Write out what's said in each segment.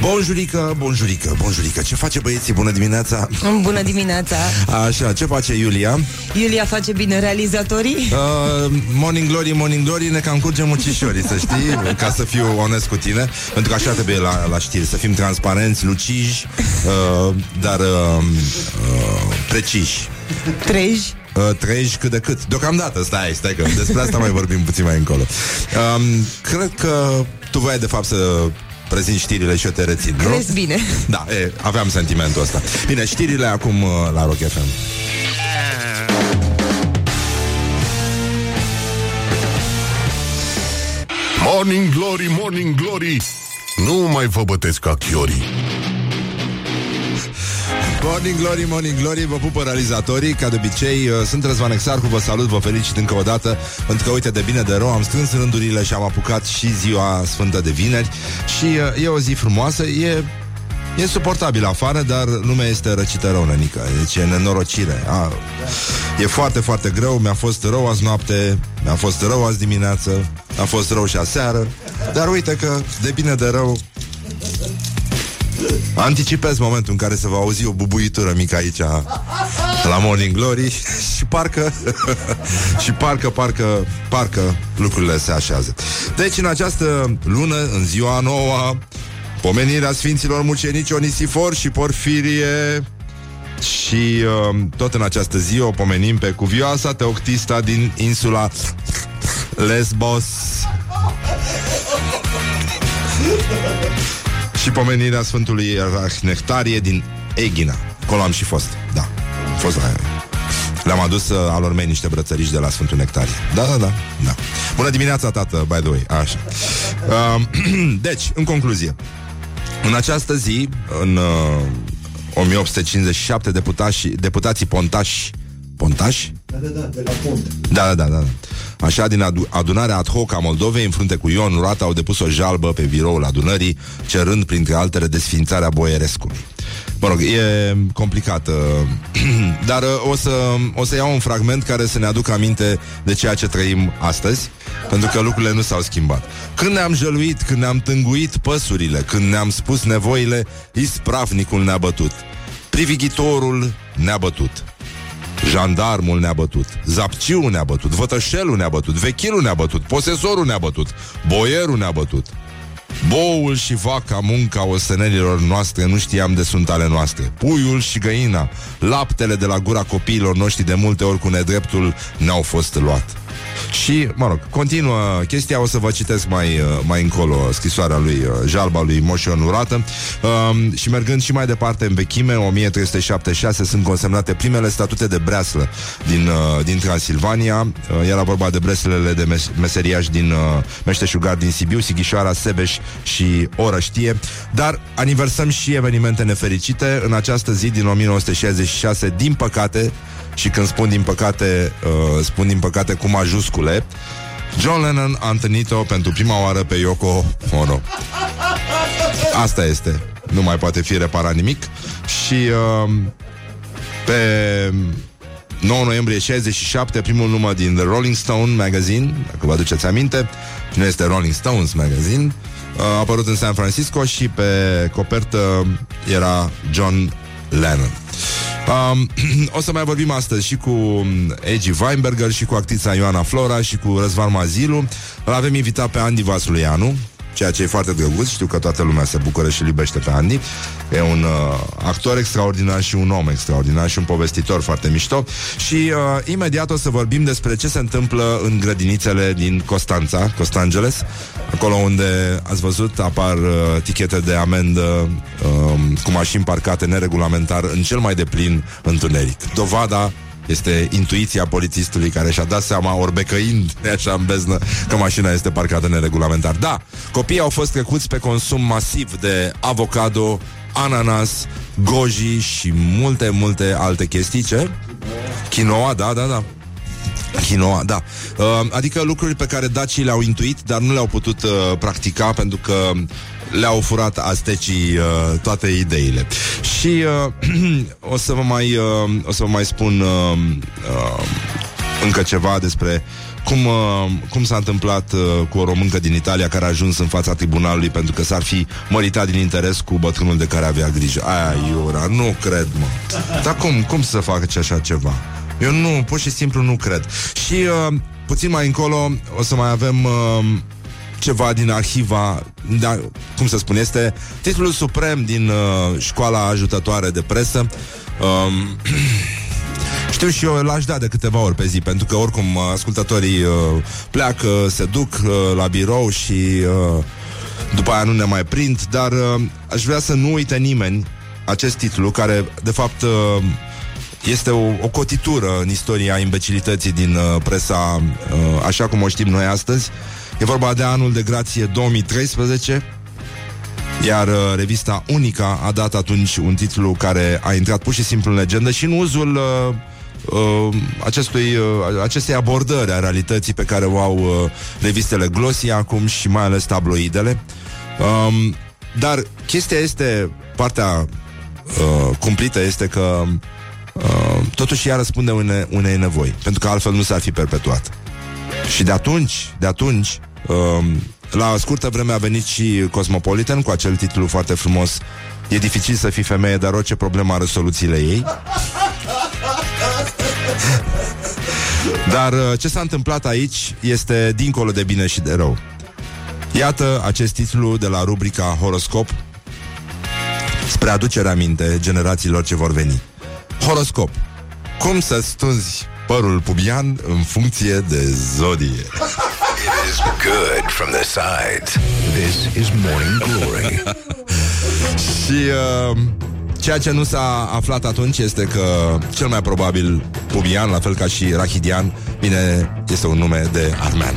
Bonjurică, bonjurică, bonjurică Ce face băieții? Bună dimineața Bună dimineața! Așa, ce face Iulia? Iulia face bine realizatorii? Uh, morning glory, morning glory Ne cam curgem mucișorii, să știi Ca să fiu onest cu tine Pentru că așa trebuie la, la știri Să fim transparenți, luciji uh, Dar uh, uh, preciși Treji? Uh, treji cât de cât. Deocamdată, stai, stai că despre asta mai vorbim puțin mai încolo. Um, Cred că tu voiai de fapt să prezint știrile și eu te rețin, nu? Crezi bine? Da, e, aveam sentimentul ăsta. Bine, știrile acum uh, la Rock FM Morning Glory, Morning Glory. Nu mai vă bătesc ca chiorii Morning Glory, Morning Glory, vă pupă realizatorii Ca de obicei, uh, sunt Răzvan Exarcu Vă salut, vă felicit încă o dată Pentru că, uite, de bine de rău Am strâns rândurile și am apucat și ziua sfântă de vineri Și uh, e o zi frumoasă E E suportabil afară, dar lumea este răcită rău, nănică. Deci e nenorocire. A, e foarte, foarte greu. Mi-a fost rău azi noapte, mi-a fost rău azi dimineață, a fost rău și aseară. Dar uite că, de bine de rău, Anticipez momentul în care se va auzi o bubuitură mică aici la Morning Glory și parcă și parcă, parcă, parcă lucrurile se așează. Deci în această lună, în ziua nouă, pomenirea Sfinților Mucenici Onisifor și Porfirie și uh, tot în această zi o pomenim pe cuvioasa Teoctista din insula Lesbos și pomenirea Sfântului Ierarh Nectarie din Egina. Acolo am și fost, da. Am fost la le-am adus uh, alor mei niște brățăriși de la Sfântul Nectarie. Da, da, da, da. Bună dimineața, tată, by the way. Așa. Uh, deci, în concluzie, în această zi, în uh, 1857, deputași, deputații pontași Pontași? Da, da, da, de la Pont. Da, da, da, da. Așa, din adu- adunarea ad hoc a Moldovei, în frunte cu Ion Roata, au depus o jalbă pe biroul adunării, cerând, printre altele, desfințarea Boierescului. Mă rog, e complicat, uh, dar uh, o, să, o să iau un fragment care să ne aducă aminte de ceea ce trăim astăzi, pentru că lucrurile nu s-au schimbat. Când ne-am jăluit, când ne-am tânguit păsurile, când ne-am spus nevoile, ispravnicul ne-a bătut. Privighitorul ne-a bătut. Jandarmul ne-a bătut, Zapciul ne-a bătut, Vătășelul ne-a bătut, Vechilul ne-a bătut, Posesorul ne-a bătut, Boierul ne-a bătut. Boul și vaca, munca ostenelilor noastre, nu știam de sunt ale noastre. Puiul și găina, laptele de la gura copiilor noștri de multe ori cu nedreptul ne-au fost luat. Și, mă rog, continuă chestia, o să vă citesc mai, uh, mai încolo scrisoarea lui uh, Jalba lui Moșion Urată. Um, și mergând și mai departe în vechime, 1376 sunt consemnate primele statute de breaslă din, uh, din Transilvania, uh, era vorba de breslele de mes- meseriași din uh, Meșteșugar din Sibiu, Sighișoara, Sebeș și Orăștie, dar aniversăm și evenimente nefericite. În această zi din 1966, din păcate, și când spun din păcate, uh, spun din păcate cu majuscule, John Lennon a întâlnit-o pentru prima oară pe Yoko Ono. Asta este. Nu mai poate fi reparat nimic. Și uh, pe 9 noiembrie 67, primul număr din The Rolling Stone Magazine, dacă vă aduceți aminte, nu este Rolling Stones Magazine, uh, a apărut în San Francisco și pe copertă era John Lennon. Um, o să mai vorbim astăzi și cu Egi Weinberger și cu actrița Ioana Flora și cu Răzvan Mazilu. Îl avem invitat pe Andy Vasulianu, ceea ce e foarte drăguț. Știu că toată lumea se bucură și iubește pe Andy. E un uh, actor extraordinar și un om extraordinar și un povestitor foarte mișto. Și uh, imediat o să vorbim despre ce se întâmplă în grădinițele din Constanța, Costangeles, acolo unde ați văzut apar uh, tichete de amendă uh, cu mașini parcate neregulamentar în cel mai deplin întuneric. Dovada este intuiția polițistului care și-a dat seama, orbecăind așa în beznă, că mașina este parcată neregulamentar. Da, copiii au fost trecuți pe consum masiv de avocado, ananas, goji și multe, multe alte chestii, ce? Quinoa, da, da, da. Quinoa, da. Uh, adică lucruri pe care dacii le-au intuit, dar nu le-au putut uh, practica pentru că le-au furat astecii uh, toate ideile. Și uh, o să vă mai uh, o să vă mai spun uh, uh, încă ceva despre cum, uh, cum s-a întâmplat uh, cu o româncă din Italia care a ajuns în fața tribunalului pentru că s-ar fi măritat din interes cu bătrânul de care avea grijă. Aia, Iura, nu cred, mă. Dar cum, cum să facă ce așa ceva? Eu nu, pur și simplu nu cred. Și uh, puțin mai încolo o să mai avem... Uh, ceva din arhiva, da, cum să spun, este titlul suprem din uh, școala ajutătoare de presă. Um, știu și eu, l-aș da de câteva ori pe zi, pentru că oricum uh, ascultătorii uh, pleacă, se duc uh, la birou și uh, după aia nu ne mai prind, dar uh, aș vrea să nu uite nimeni acest titlu, care de fapt uh, este o, o cotitură în istoria imbecilității din uh, presa uh, așa cum o știm noi astăzi. E vorba de anul de grație 2013 iar uh, revista Unica a dat atunci un titlu care a intrat pur și simplu în legendă și în uzul uh, uh, acestui, uh, acestei abordări a realității pe care o au uh, revistele Glossy acum și mai ales tabloidele. Um, dar chestia este, partea uh, cumplită este că uh, totuși ea răspunde une, unei nevoi, pentru că altfel nu s-ar fi perpetuat. Și de atunci, de atunci, um, la scurtă vreme a venit și Cosmopolitan cu acel titlu foarte frumos E dificil să fii femeie, dar orice problemă are soluțiile ei. Dar uh, ce s-a întâmplat aici este dincolo de bine și de rău. Iată acest titlu de la rubrica Horoscop spre aducerea aminte generațiilor ce vor veni. Horoscop. Cum să stunzi părul pubian în funcție de zodie. It is good from the sides. This is Morning Glory. Și uh, ceea ce nu s-a aflat atunci este că cel mai probabil pubian, la fel ca și rahidian, bine, este un nume de armean.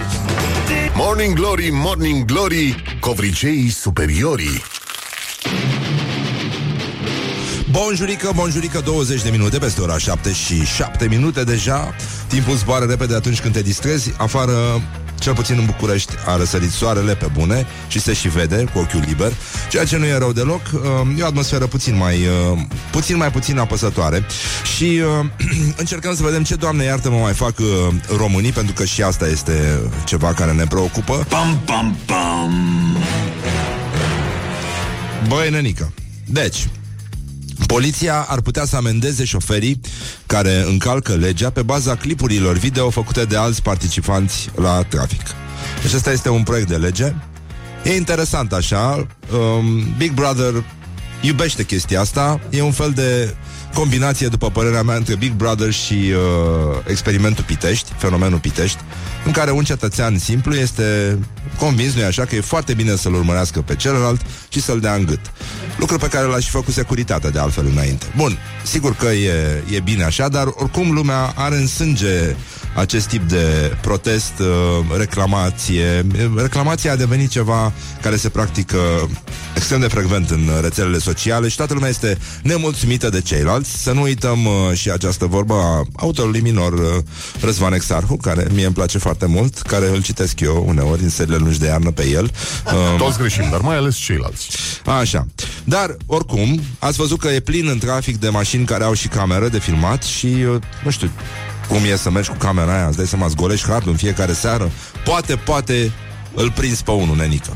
Morning Glory, Morning Glory, covriceii superiorii. Bonjurică, bonjurică, 20 de minute peste ora 7 și 7 minute deja. Timpul zboară repede atunci când te distrezi. Afară, cel puțin în București, a răsărit soarele pe bune și se și vede cu ochiul liber, ceea ce nu e rău deloc. Uh, E o atmosferă puțin mai, uh, puțin mai puțin apăsătoare și uh, încercăm să vedem ce, Doamne iartă, mă mai fac uh, românii, pentru că și asta este ceva care ne preocupă. Pam, pam, pam. Băi, nenică. Deci, Poliția ar putea să amendeze șoferii care încalcă legea pe baza clipurilor video făcute de alți participanți la trafic. Deci ăsta este un proiect de lege. E interesant așa. Um, Big Brother iubește chestia asta. E un fel de combinație, după părerea mea, între Big Brother și uh, experimentul Pitești, fenomenul Pitești, în care un cetățean simplu este convins, nu așa, că e foarte bine să-l urmărească pe celălalt și să-l dea în gât. Lucru pe care l-aș și făcut securitatea de altfel înainte. Bun, sigur că e, e bine așa, dar oricum lumea are în sânge acest tip de protest, uh, reclamație. Reclamația a devenit ceva care se practică extrem de frecvent în rețelele sociale și toată lumea este nemulțumită de ceilalți. Să nu uităm uh, și această vorbă a autorului minor uh, Răzvan Exarhu, care mie îmi place foarte mult, care îl citesc eu uneori în serile lungi de iarnă pe el. Uh, Toți greșim, dar mai ales ceilalți. Așa. Dar, oricum, ați văzut că e plin în trafic de mașini care au și cameră de filmat și, uh, nu știu, cum e să mergi cu camera aia, îți dai seama, zgolești hardul în fiecare seară. Poate, poate îl prinzi pe unul, nenică.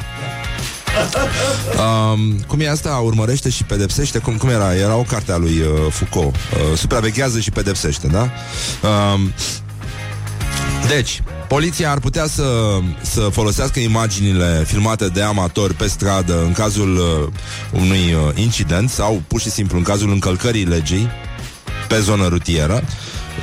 Um, cum e asta? Urmărește și pedepsește? Cum, cum era? Era o carte a lui uh, Foucault. Uh, supraveghează și pedepsește, da? Um, deci, poliția ar putea să, să folosească imaginile filmate de amatori pe stradă în cazul uh, unui uh, incident sau pur și simplu în cazul încălcării legii pe zonă rutieră.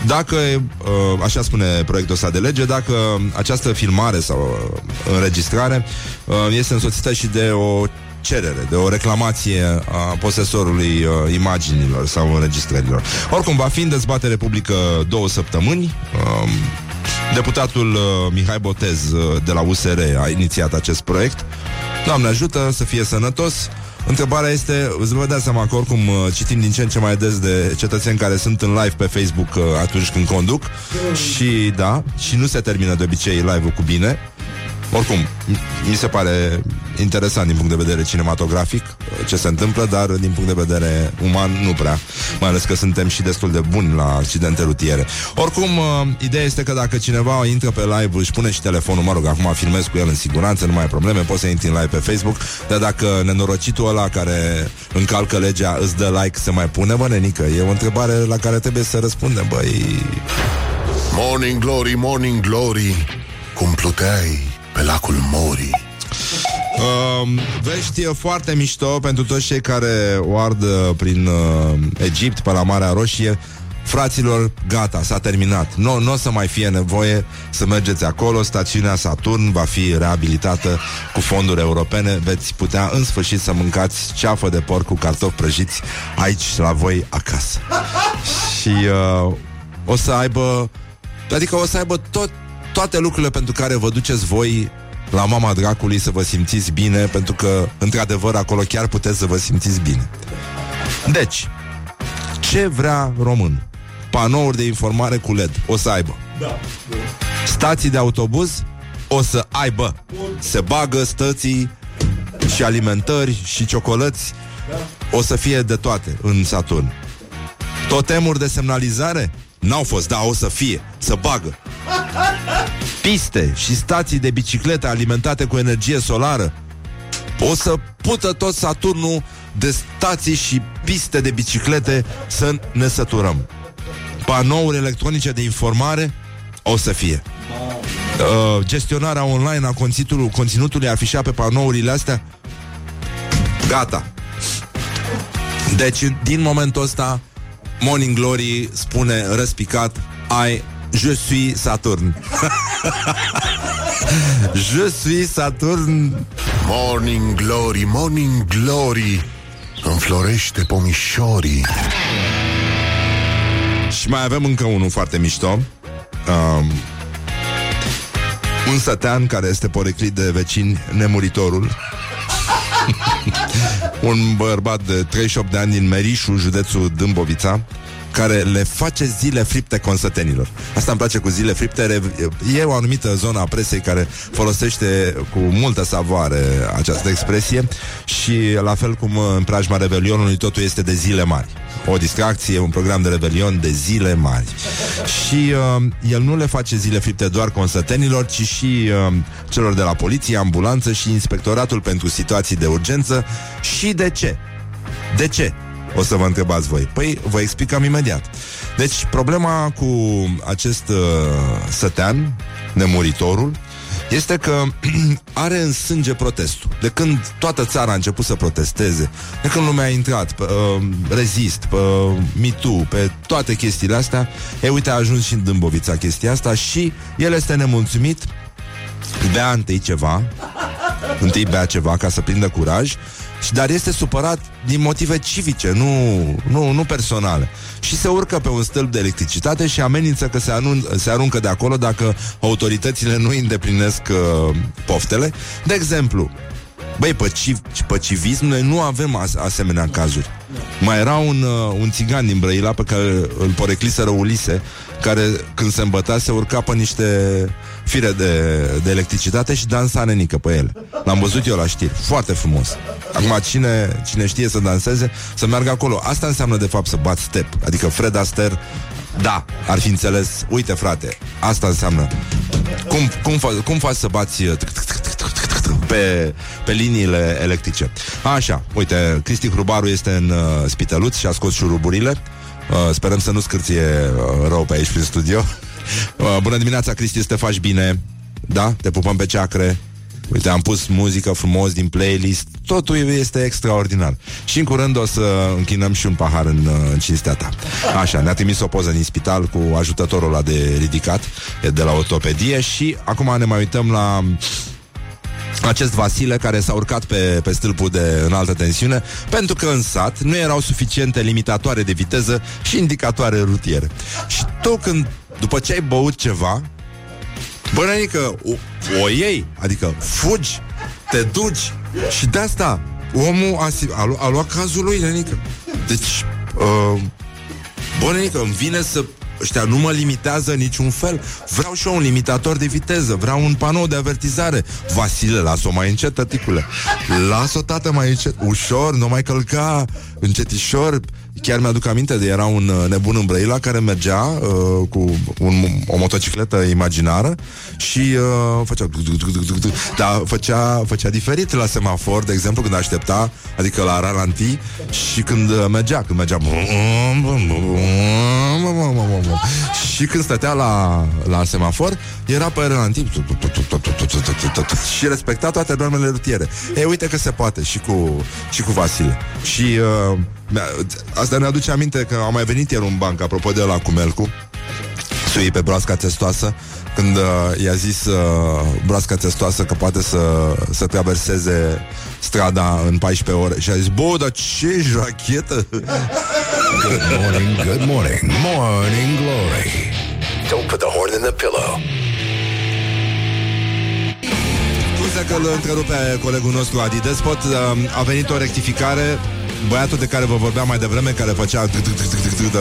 Dacă, uh, așa spune proiectul ăsta de lege, dacă această filmare sau uh, înregistrare uh, este însoțită și de o cerere, de o reclamație a posesorului uh, imaginilor sau înregistrărilor. Oricum, va fi în dezbatere publică două săptămâni. Um, deputatul uh, Mihai Botez uh, de la USR a inițiat acest proiect. Doamne ajută să fie sănătos. Întrebarea este, îți vă dați seama că oricum uh, citim din ce în ce mai des de cetățeni care sunt în live pe Facebook uh, atunci când conduc și da, și nu se termină de obicei live-ul cu bine. Oricum, m- mi se pare interesant din punct de vedere cinematografic uh, ce se întâmplă, dar din punct de vedere uman nu prea, mai ales că suntem și destul de buni la accidente rutiere. Oricum, uh, ideea este că dacă cineva intră pe live, își pune și telefonul, mă rog, acum filmez cu el în siguranță, nu mai ai probleme, poți să intri în live pe Facebook, dar dacă nenorocitul ăla care încalcă legea îți dă like, se mai pune, bă, nenică? E o întrebare la care trebuie să răspundem, băi... Morning Glory, Morning Glory Cum pluteai pe lacul Mori Um, vești e foarte mișto pentru toți cei care o ard uh, prin uh, Egipt, pe la Marea Roșie. Fraților, gata, s-a terminat. Nu, nu o să mai fie nevoie să mergeți acolo. Stațiunea Saturn va fi reabilitată cu fonduri europene. Veți putea în sfârșit să mâncați ceafă de porc cu cartofi prăjiți aici la voi acasă. Și uh, o să aibă Adică o să aibă tot, toate lucrurile pentru care vă duceți voi la mama dracului să vă simțiți bine, pentru că, într-adevăr, acolo chiar puteți să vă simțiți bine. Deci, ce vrea român? Panouri de informare cu LED. O să aibă. Stații de autobuz o să aibă. Se bagă stății și alimentări și ciocolăți. O să fie de toate în Saturn. Totemuri de semnalizare? N-au fost, da, o să fie, să bagă. Piste și stații de biciclete alimentate cu energie solară. O să pută tot Saturnul de stații și piste de biciclete să ne săturăm. Panouri electronice de informare o să fie. Uh, gestionarea online a conținutului, conținutului afișat pe panourile astea Gata Deci din momentul ăsta Morning Glory spune răspicat I, je suis Saturn Je suis Saturn Morning Glory, Morning Glory. Înflorește pomișorii. Și mai avem încă unul foarte mișto. Um, Un sătean care este poreclit de vecini Nemuritorul. Un bărbat de 38 de ani din Merișu, județul Dâmbovița care le face zile fripte consătenilor. Asta îmi place cu zile fripte. E o anumită zonă a presei care folosește cu multă savoare această expresie și la fel cum în preajma Revelionului totul este de zile mari. O distracție, un program de Revelion de zile mari. Și uh, el nu le face zile fripte doar consătenilor, ci și uh, celor de la poliție, ambulanță și inspectoratul pentru situații de urgență. Și de ce? De ce? O să vă întrebați voi. Păi, vă explicăm imediat. Deci, problema cu acest uh, sătean, nemuritorul, este că are în sânge protestul. De când toată țara a început să protesteze, de când lumea a intrat pe uh, Rezist, pe uh, MeToo, pe toate chestiile astea, e uite, a ajuns și în Dâmbovița chestia asta și el este nemulțumit, bea întâi ceva, întâi bea ceva ca să prindă curaj și dar este supărat din motive civice, nu, nu, nu personale. Și se urcă pe un stâlp de electricitate și amenință că se, anun- se aruncă de acolo dacă autoritățile nu îi îndeplinesc uh, poftele. De exemplu, Băi, pe, civ- pe civism noi nu avem as- asemenea cazuri. Mai era un, uh, un țigan din Brăila pe care îl porecliseră Ulise, care când se îmbăta se urca pe niște fire de, de electricitate și dansa nenică pe ele. L-am văzut eu la știri. Foarte frumos. Acum, cine, cine știe să danseze, să meargă acolo. Asta înseamnă, de fapt, să bați step. Adică Fred Astaire da, ar fi înțeles Uite frate, asta înseamnă Cum, cum, fa- cum faci să bați uh, tic, tic, tic, tic, tic, tic, tic, pe, pe liniile electrice Așa, uite, Cristi Hrubaru este în uh, spităluț și a scos șuruburile uh, Sperăm să nu scârție uh, rău pe aici prin studio uh, Bună dimineața, Cristi, să te faci bine? Da? Te pupăm pe ceacre? Uite, am pus muzică frumos din playlist. Totul este extraordinar. Și în curând o să închinăm și un pahar în, uh, în cinstea ta. Așa, ne-a trimis o poză din spital Cu ajutătorul ăla de ridicat e De la ortopedie Și acum ne mai uităm la acest Vasile care s-a urcat pe, pe stâlpul de înaltă tensiune pentru că în sat nu erau suficiente limitatoare de viteză și indicatoare rutiere. Și tu când, după ce ai băut ceva, Bă, nenică, o, o iei, adică fugi, te duci și de asta omul a, si- a, lu- a luat cazul lui, nenică. Deci, uh, bă, nenică, îmi vine să ăștia nu mă limitează niciun fel. Vreau și eu un limitator de viteză, vreau un panou de avertizare. Vasile, las-o mai încet, tăticule. Las-o, tată, mai încet. Ușor, nu mai călca, încetișor. Chiar mi-aduc aminte de era un uh, nebun în Brăila care mergea uh, cu un, o motocicletă imaginară și uh, făcea dar făcea, făcea diferit la semafor, de exemplu, când aștepta, adică la ralanti și când uh, mergea, când mergea și când stătea la, la semafor, era pe ralanti și respecta toate normele rutiere. E, uite că se poate și cu, și cu Vasile. Și uh, asta ne aduce aminte că a mai venit ieri un banc, apropo de la cu Melcu, sui pe broasca testoasă, când uh, i-a zis uh, broasca testoasă că poate să, să traverseze strada în 14 ore și a zis, bă, dar ce jachetă! Good morning, good morning, morning glory. Don't put the horn in the pillow. Scuze că îl întrerupe colegul nostru Adi Despot A venit o rectificare Băiatul de care vă vorbeam mai devreme Care făcea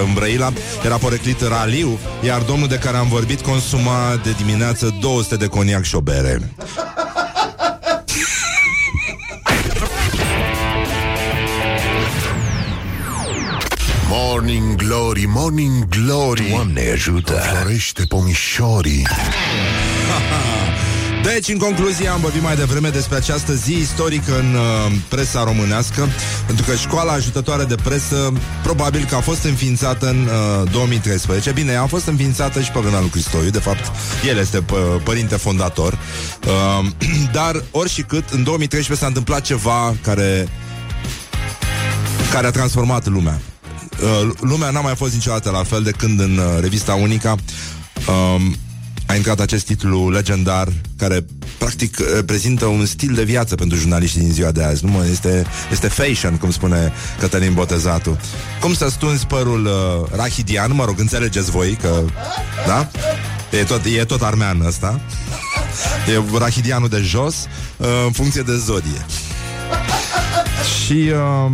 în Brăila Era poreclit raliu Iar domnul de care am vorbit consuma de dimineață 200 de coniac și o bere. Morning Glory, Morning Glory. Doamne ajută! Florește pomișorii Deci, în concluzie, am vorbit mai devreme despre această zi istorică în uh, presa românească, pentru că școala ajutătoare de presă probabil că a fost înființată în uh, 2013. Bine, a fost înființată și pe vremea lui Cristoiu, de fapt, el este p- părinte fondator. Uh, dar, ori și cât, în 2013 s-a întâmplat ceva care care a transformat lumea. Uh, lumea n-a mai fost niciodată la fel de când în uh, revista Unica um, a intrat acest titlu legendar care practic reprezintă un stil de viață pentru jurnaliștii din ziua de azi. Nu mă, este, este fashion, cum spune Cătălin Botezatul. Cum să stunzi părul uh, rahidian, mă rog, înțelegeți voi că... Da? E tot, e tot armean ăsta. E rahidianul de jos, uh, în funcție de zodie. Și... Uh,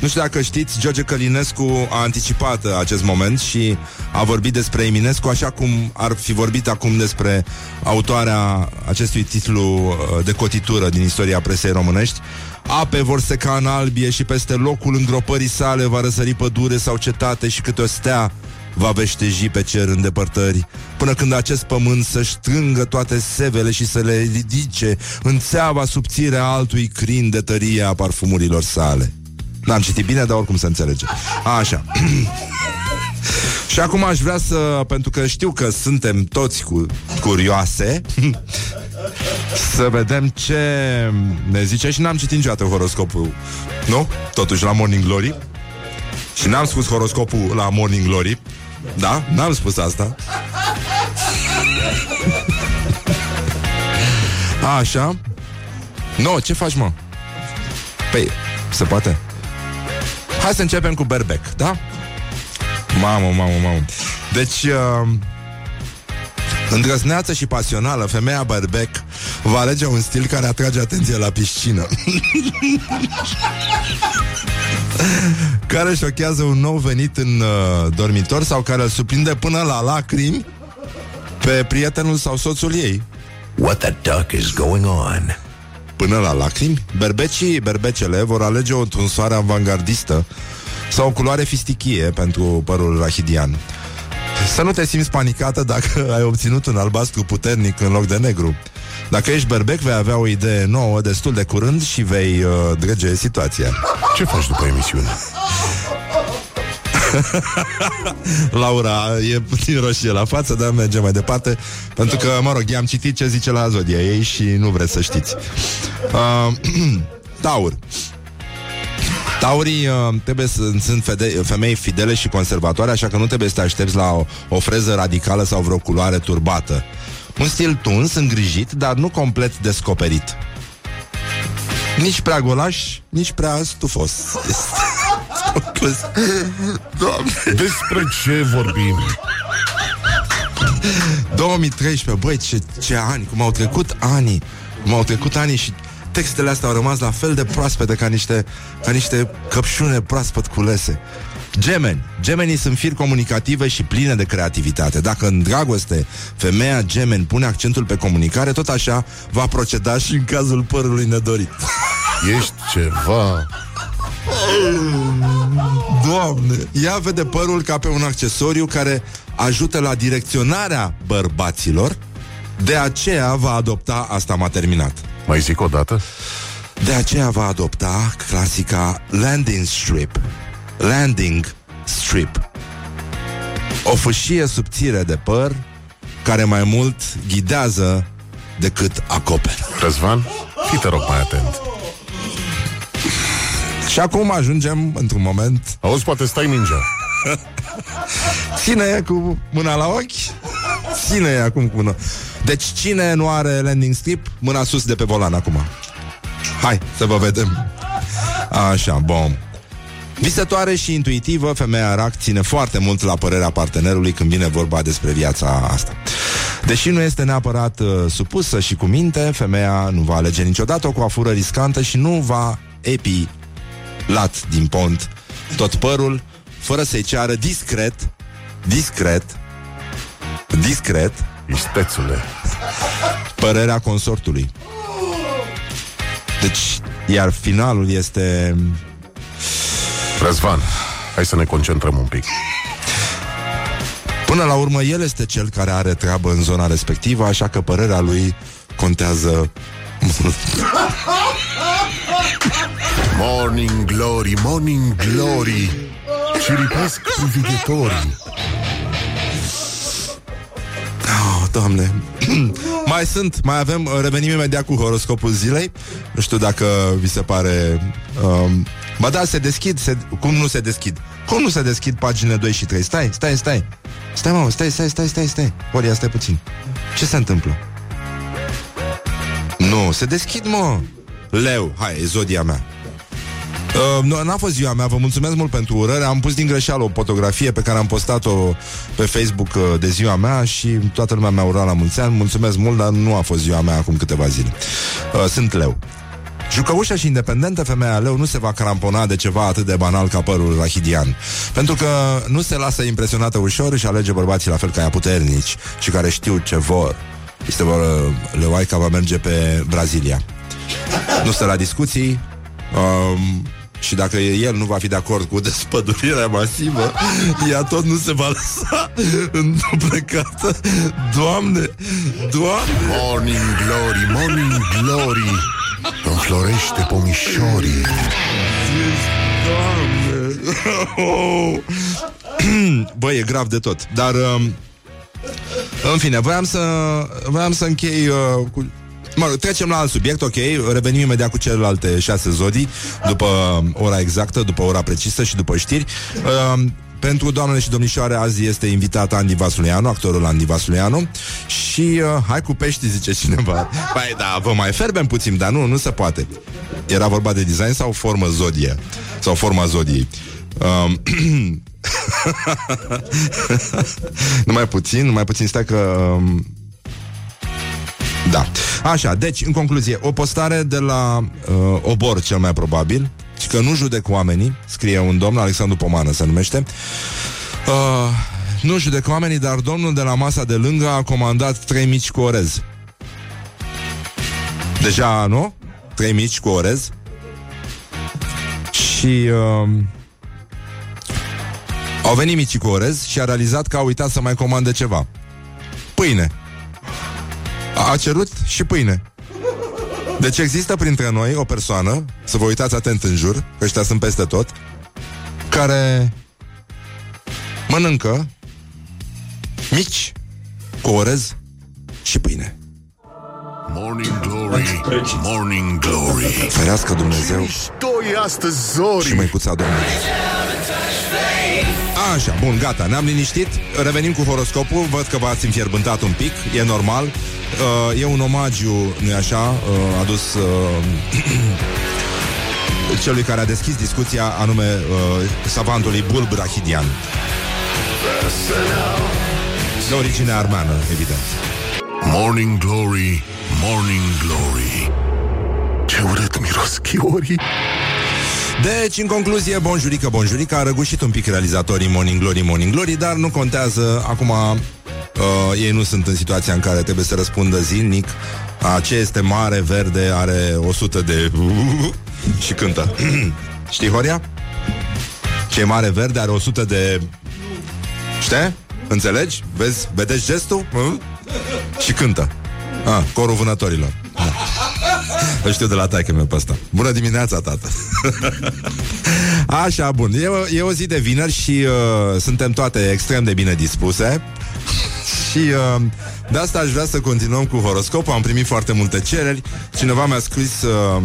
nu știu dacă știți, George Călinescu a anticipat uh, acest moment și a vorbit despre Eminescu așa cum ar fi vorbit acum despre autoarea acestui titlu uh, de cotitură din istoria presei românești. Ape vor seca în albie și peste locul îngropării sale va răsări pădure sau cetate și câte o stea va veșteji pe cer în depărtări, până când acest pământ să strângă toate sevele și să le ridice în țeava subțire a altui crin de tărie a parfumurilor sale. N-am citit bine, dar oricum se înțelege. Așa. Și acum aș vrea să, pentru că știu că suntem toți cu, curioase, să vedem ce ne zice și n-am citit niciodată horoscopul, nu? Totuși la Morning Glory. Și n-am spus horoscopul la Morning Glory. Da? N-am spus asta. Așa. No, ce faci, mă? Păi, se poate? Hai să începem cu berbec, da? Mamă, mamă, mamă. Deci, uh, îndrăzneață și pasională, femeia berbec va alege un stil care atrage atenție la piscină. care șochează un nou venit în uh, dormitor sau care îl surprinde până la lacrimi pe prietenul sau soțul ei. What the duck is going on? Până la lacrimi, berbecii, berbecele vor alege o tunsoare avangardistă sau o culoare fistichie pentru părul rahidian. Să nu te simți panicată dacă ai obținut un albastru puternic în loc de negru. Dacă ești berbec, vei avea o idee nouă destul de curând și vei uh, drege situația. Ce faci după emisiune? Laura e puțin roșie la față, dar mergem mai departe Pentru că, mă rog, i-am citit ce zice la Zodia ei Și nu vreți să știți uh, Taur Taurii uh, trebuie să sunt fede- femei fidele și conservatoare, așa că nu trebuie să te aștepți la o, o freză radicală sau vreo culoare turbată. Un stil tuns, îngrijit, dar nu complet descoperit. Nici prea golaș, nici prea stufos. Doamne. Despre ce vorbim? 2013, băi, ce, ce ani, cum au trecut ani Cum au trecut ani și textele astea au rămas la fel de proaspete ca niște, ca niște căpșune proaspăt culese Gemeni. Gemenii sunt firi comunicative și pline de creativitate. Dacă în dragoste femeia gemeni pune accentul pe comunicare, tot așa va proceda și în cazul părului nedorit. Ești ceva... Doamne! Ea vede părul ca pe un accesoriu care ajută la direcționarea bărbaților, de aceea va adopta, asta m-a terminat, Mai zic o dată? de aceea va adopta clasica landing strip. Landing strip. O fâșie subțire de păr care mai mult ghidează decât acoperă. Răzvan, fii te rog mai atent. Și acum ajungem într-un moment Auzi, poate stai mingea. Ține cu mâna la ochi? Ține acum cu mâna? Deci cine nu are landing strip Mâna sus de pe volan acum? Hai să vă vedem. Așa, bom. Visătoare și intuitivă, femeia rac ține foarte mult la părerea partenerului când vine vorba despre viața asta. Deși nu este neapărat uh, supusă și cu minte, femeia nu va alege niciodată o coafură riscantă și nu va epi lat din pont tot părul, fără să-i ceară discret, discret, discret, Istețule. părerea consortului. Deci, iar finalul este... Răzvan, hai să ne concentrăm un pic. Până la urmă, el este cel care are treabă în zona respectivă, așa că părerea lui contează mult. Morning glory, morning glory. Ciripesc privighetorii Oh, doamne. Mai sunt, mai avem Revenim imediat cu horoscopul zilei. Nu știu dacă vi se pare um, Ba da, se deschid se, Cum nu se deschid? Cum nu se deschid paginile 2 și 3? Stai, stai, stai. Stai, mă, stai, stai, stai, stai, stai. Horia, stai puțin. Ce se întâmplă? Nu, se deschid, mă. Leu, hai, e zodia mea Uh, nu, n-a fost ziua mea, vă mulțumesc mult pentru urări Am pus din greșeală o fotografie pe care am postat-o pe Facebook uh, de ziua mea Și toată lumea mi-a urat la mulți ani Mulțumesc mult, dar nu a fost ziua mea acum câteva zile uh, Sunt leu Jucăușă și independentă, femeia leu nu se va crampona de ceva atât de banal ca părul rahidian. Pentru că nu se lasă impresionată ușor și alege bărbații la fel ca ea puternici și care știu ce vor. Este vor, Leoaica va merge pe Brazilia. Nu stă la discuții, um, și dacă el nu va fi de acord cu despădurirea masivă, ea tot nu se va lăsa înduplecată. Doamne, Doamne! Morning glory, morning glory Înflorește pomișorii Băi, e grav de tot Dar um, În fine, voiam să Voiam să închei uh, cu Mă rog, trecem la alt subiect, ok? Revenim imediat cu celelalte șase zodii După ora exactă, după ora precisă Și după știri. Uh, pentru doamnele și domnișoare, azi este invitat Andy Vasulianu, actorul Andy Vasulianu Și uh, hai cu pești, zice cineva. Păi da, vă mai ferbem puțin, dar nu, nu se poate. Era vorba de design sau formă zodie? Sau forma zodiei? Um, Numai puțin, numai puțin, stai că... Um, da. Așa, deci, în concluzie, o postare de la uh, Obor, cel mai probabil, și că nu judec oamenii, scrie un domn, Alexandru Pomană se numește, uh, nu judec oamenii, dar domnul de la masa de lângă a comandat trei mici cu orez. Deja, nu? Trei mici cu orez. Și... Uh, au venit micii cu orez și a realizat că a uitat să mai comande ceva. Pâine. A cerut și pâine. Deci există printre noi o persoană, să vă uitați atent în jur, că ăștia sunt peste tot, care mănâncă mici cu orez și pâine. Morning glory, morning glory Ferească Dumnezeu Stoi astăzi, și Zori măicuța Domnului. Așa, bun, gata, ne-am liniștit. Revenim cu horoscopul, văd că v-ați înfierbântat un pic E normal. Uh, E un omagiu, nu-i așa? Uh, Adus uh, Celui care a deschis discuția Anume uh, savantului Bulb Rahidian. De origine armeană, evident. Morning glory, morning glory. Ce urât miros chiorii Deci, în concluzie, bonjurică, bonjurică, a răgușit un pic realizatorii Morning Glory, Morning Glory, dar nu contează, acum uh, ei nu sunt în situația în care trebuie să răspundă zilnic a ce este mare, verde, are 100 de... și cântă. Știi, Horia? Ce e mare, verde, are 100 de... Știi? Înțelegi? Vezi? Vedeți gestul? Hm? Și cântă. Ah, corul vânătorilor. Da. Îl știu de la taică meu pe ăsta. Bună dimineața, tată! Așa, bun. E o, e o zi de vineri și uh, suntem toate extrem de bine dispuse. și uh, de asta aș vrea să continuăm cu horoscopul. Am primit foarte multe cereri. Cineva mi-a scris... Uh,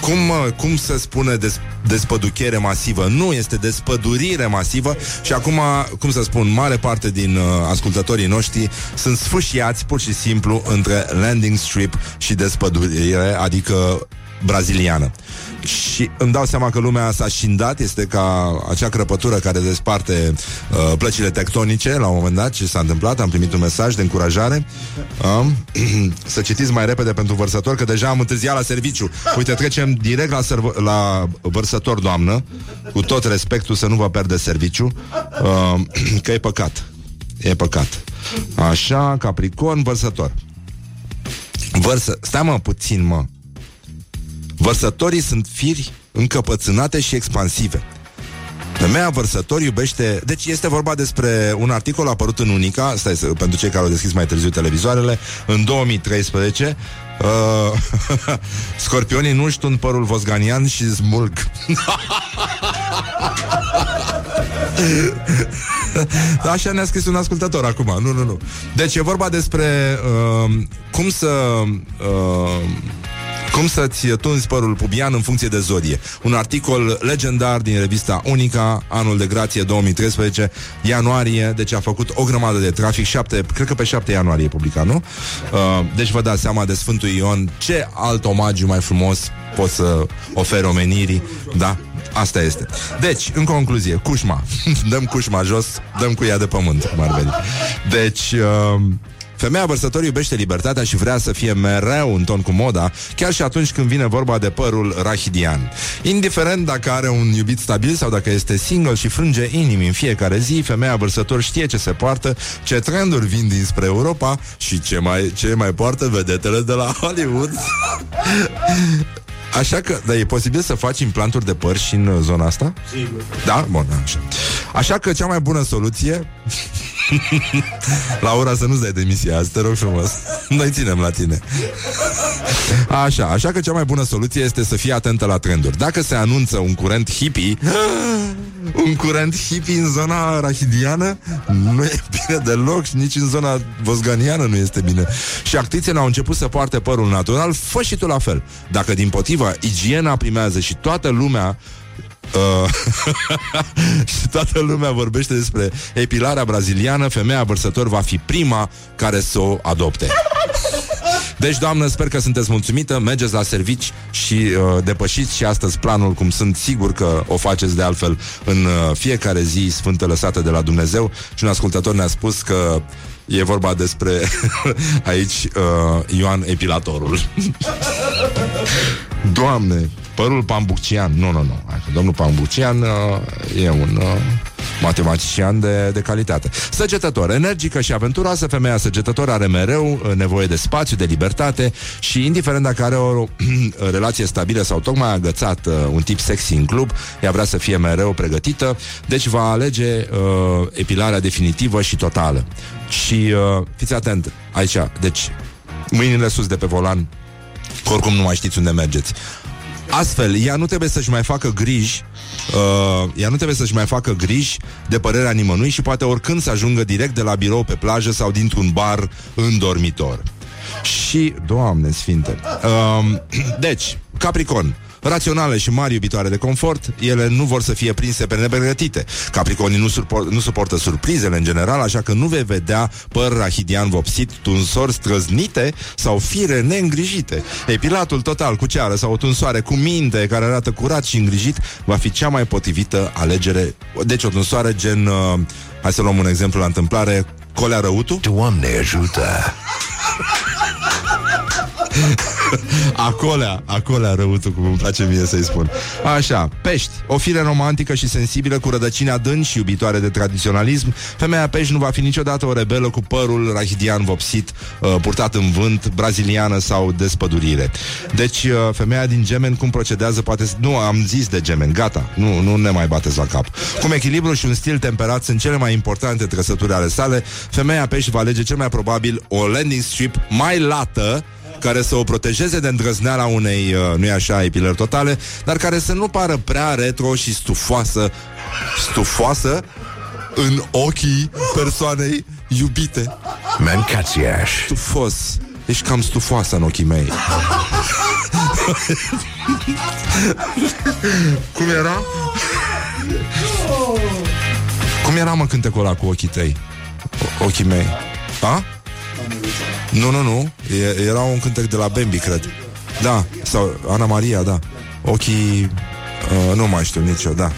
cum, uh, cum se spune des, despăduchere masivă? Nu, este despădurire masivă și acum, cum să spun, mare parte din uh, ascultătorii noștri sunt sfâșiați pur și simplu între landing strip și despădurire, adică braziliană. Și îmi dau seama că lumea s-a șindat, este ca acea crăpătură care desparte uh, plăcile tectonice la un moment dat, ce s-a întâmplat, am primit un mesaj de încurajare. Um, să citiți mai repede pentru vărsător, că deja am întârziat la serviciu. Uite, trecem direct la, serv- la vărsător, doamnă, cu tot respectul să nu vă pierde serviciu, uh, că e păcat. E păcat. Așa, Capricorn, vărsător. Vărsă... Stai mă, puțin, mă. Vărsătorii sunt firi încăpățânate și expansive. Femeia vărsător iubește... Deci este vorba despre un articol apărut în Unica, asta este pentru cei care au deschis mai târziu televizoarele, în 2013. Uh, scorpionii nu știu părul vosganian și smulg. Așa ne-a scris un ascultător acum. Nu, nu, nu. Deci e vorba despre uh, cum să... Uh, cum să-ți tunzi părul pubian în funcție de zodie. Un articol legendar din revista Unica, anul de grație 2013, ianuarie, deci a făcut o grămadă de trafic, 7, cred că pe 7 ianuarie e publicat, nu? Uh, deci vă dați seama de Sfântul Ion, ce alt omagiu mai frumos poți să oferi omenirii, da? Asta este. Deci, în concluzie, cușma. dăm cușma jos, dăm cu ea de pământ, cum ar veni. Deci, uh, Femeia vărsător iubește libertatea și vrea să fie mereu în ton cu moda, chiar și atunci când vine vorba de părul rahidian. Indiferent dacă are un iubit stabil sau dacă este single și frânge inimi în fiecare zi, femeia vărsător știe ce se poartă, ce trenduri vin dinspre Europa și ce mai, ce mai poartă vedetele de la Hollywood. Așa că, da, e posibil să faci implanturi de păr și în zona asta? Sigur. Da? Bun, așa. Așa că cea mai bună soluție Laura, să nu-ți dai demisia azi, te rog frumos. Noi ținem la tine. Așa, așa că cea mai bună soluție este să fii atentă la trenduri. Dacă se anunță un curent hippie, un curent hippie în zona rahidiană, nu e bine deloc și nici în zona vosganiană nu este bine. Și actrițele au început să poarte părul natural, fă și tu la fel. Dacă din potriva igiena primează și toată lumea Uh, și toată lumea vorbește despre epilarea braziliană, femeia vărsător va fi prima care să o adopte. Deci, doamnă, sper că sunteți mulțumită, mergeți la servici și uh, depășiți și astăzi planul, cum sunt sigur că o faceți de altfel în uh, fiecare zi sfântă lăsată de la Dumnezeu. Și un ascultător ne-a spus că e vorba despre aici uh, Ioan Epilatorul. Doamne, părul pambucian. Nu, nu, nu. Domnul pambucian uh, e un uh, matematician de, de calitate. Săgetător, energică și aventuroasă, femeia săgetător are mereu uh, nevoie de spațiu, de libertate și indiferent dacă are o relație stabilă sau tocmai agățat uh, un tip sexy în club, ea vrea să fie mereu pregătită, deci va alege uh, epilarea definitivă și totală. Și uh, fiți atent aici, deci mâinile sus de pe volan, că oricum nu mai știți unde mergeți. Astfel, ea nu trebuie să-și mai facă griji uh, Ea nu trebuie să-și mai facă griji De părerea nimănui Și poate oricând să ajungă direct de la birou pe plajă Sau dintr-un bar în dormitor. Și, Doamne sfinte uh, Deci, Capricorn raționale și mari iubitoare de confort, ele nu vor să fie prinse pe nepregătite. Capricornii nu, suport, nu suportă surprizele în general, așa că nu vei vedea păr rahidian vopsit, tunsori străznite sau fire neîngrijite. Epilatul total cu ceară sau o tunsoare cu minte care arată curat și îngrijit va fi cea mai potrivită alegere. Deci o tunsoare gen, uh, hai să luăm un exemplu la întâmplare, Colea Răutu? Doamne ajută! Acolea, acolea răutul, cum îmi place mie să-i spun. Așa, pești, o fire romantică și sensibilă cu rădăcini adânci și iubitoare de tradiționalism. Femeia pești nu va fi niciodată o rebelă cu părul rahidian vopsit, uh, purtat în vânt, braziliană sau despădurire. Deci, uh, femeia din Gemen cum procedează poate... să- Nu, am zis de Gemen, gata, nu, nu ne mai bateți la cap. Cum echilibru și un stil temperat sunt cele mai importante trăsături ale sale, femeia pești va alege cel mai probabil o landing strip mai lată, care să o protejeze de îndrăzneala unei, uh, nu-i așa, epilări totale, dar care să nu pară prea retro și stufoasă, stufoasă în ochii persoanei iubite. Mancațiaș. Stufos. Ești cam stufoasă în ochii mei. Cum era? Cum era, mă, cântecul ăla cu ochii tăi? O- ochii mei. A? Nu, nu, nu. E, era un cântec de la Bambi, cred. Da, sau Ana Maria, da. Ochii... Uh, nu mai știu nicio, da.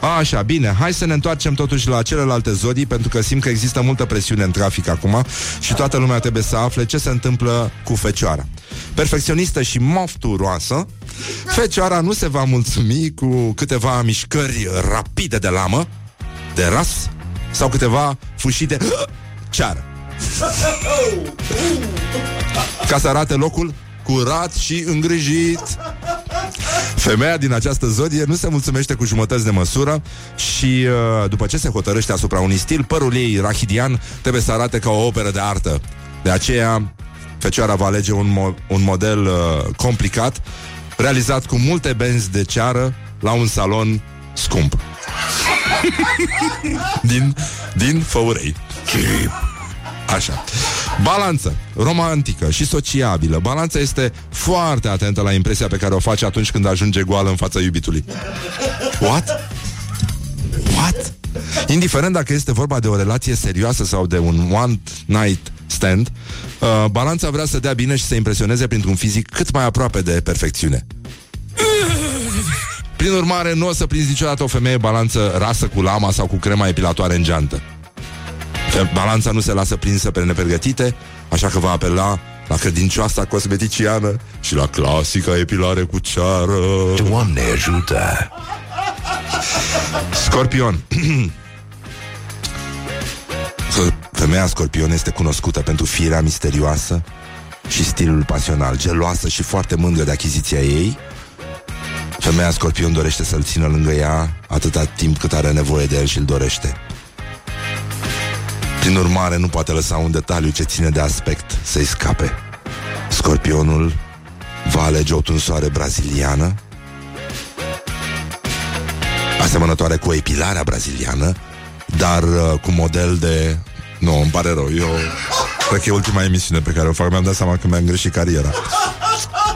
A, așa, bine, hai să ne întoarcem totuși la celelalte zodii Pentru că simt că există multă presiune în trafic acum Și toată lumea trebuie să afle ce se întâmplă cu Fecioara Perfecționistă și mofturoasă Fecioara nu se va mulțumi cu câteva mișcări rapide de lamă De ras Sau câteva fușii de ceară Ca să arate locul curat și îngrijit Femeia din această zodie nu se mulțumește cu jumătăți de măsură și uh, după ce se hotărăște asupra unui stil, părul ei rahidian trebuie să arate ca o operă de artă. De aceea, fecioara va alege un, mo- un model uh, complicat, realizat cu multe benzi de ceară la un salon scump. din, din Făurei. Așa. Balanță, romantică și sociabilă. Balanța este foarte atentă la impresia pe care o face atunci când ajunge goală în fața iubitului. What? What? Indiferent dacă este vorba de o relație serioasă sau de un one night stand, uh, balanța vrea să dea bine și să impresioneze printr-un fizic cât mai aproape de perfecțiune. Prin urmare, nu o să prinzi niciodată o femeie balanță rasă cu lama sau cu crema epilatoare în geantă. Că Balanța nu se lasă prinsă pe nepregătite, așa că va apela la credincioasa cosmeticiană și la clasica epilare cu ceară. Doamne ajută! Scorpion. Femeia scorpion este cunoscută pentru firea misterioasă și stilul pasional, geloasă și foarte mândră de achiziția ei. Femeia scorpion dorește să-l țină lângă ea atâta timp cât are nevoie de el și îl dorește. Prin urmare, nu poate lăsa un detaliu ce ține de aspect să-i scape. Scorpionul va alege o tunsoare braziliană asemănătoare cu epilarea braziliană, dar uh, cu model de... Nu, îmi pare rău, eu cred că e ultima emisiune pe care o fac, mi-am dat seama că mi-am greșit cariera.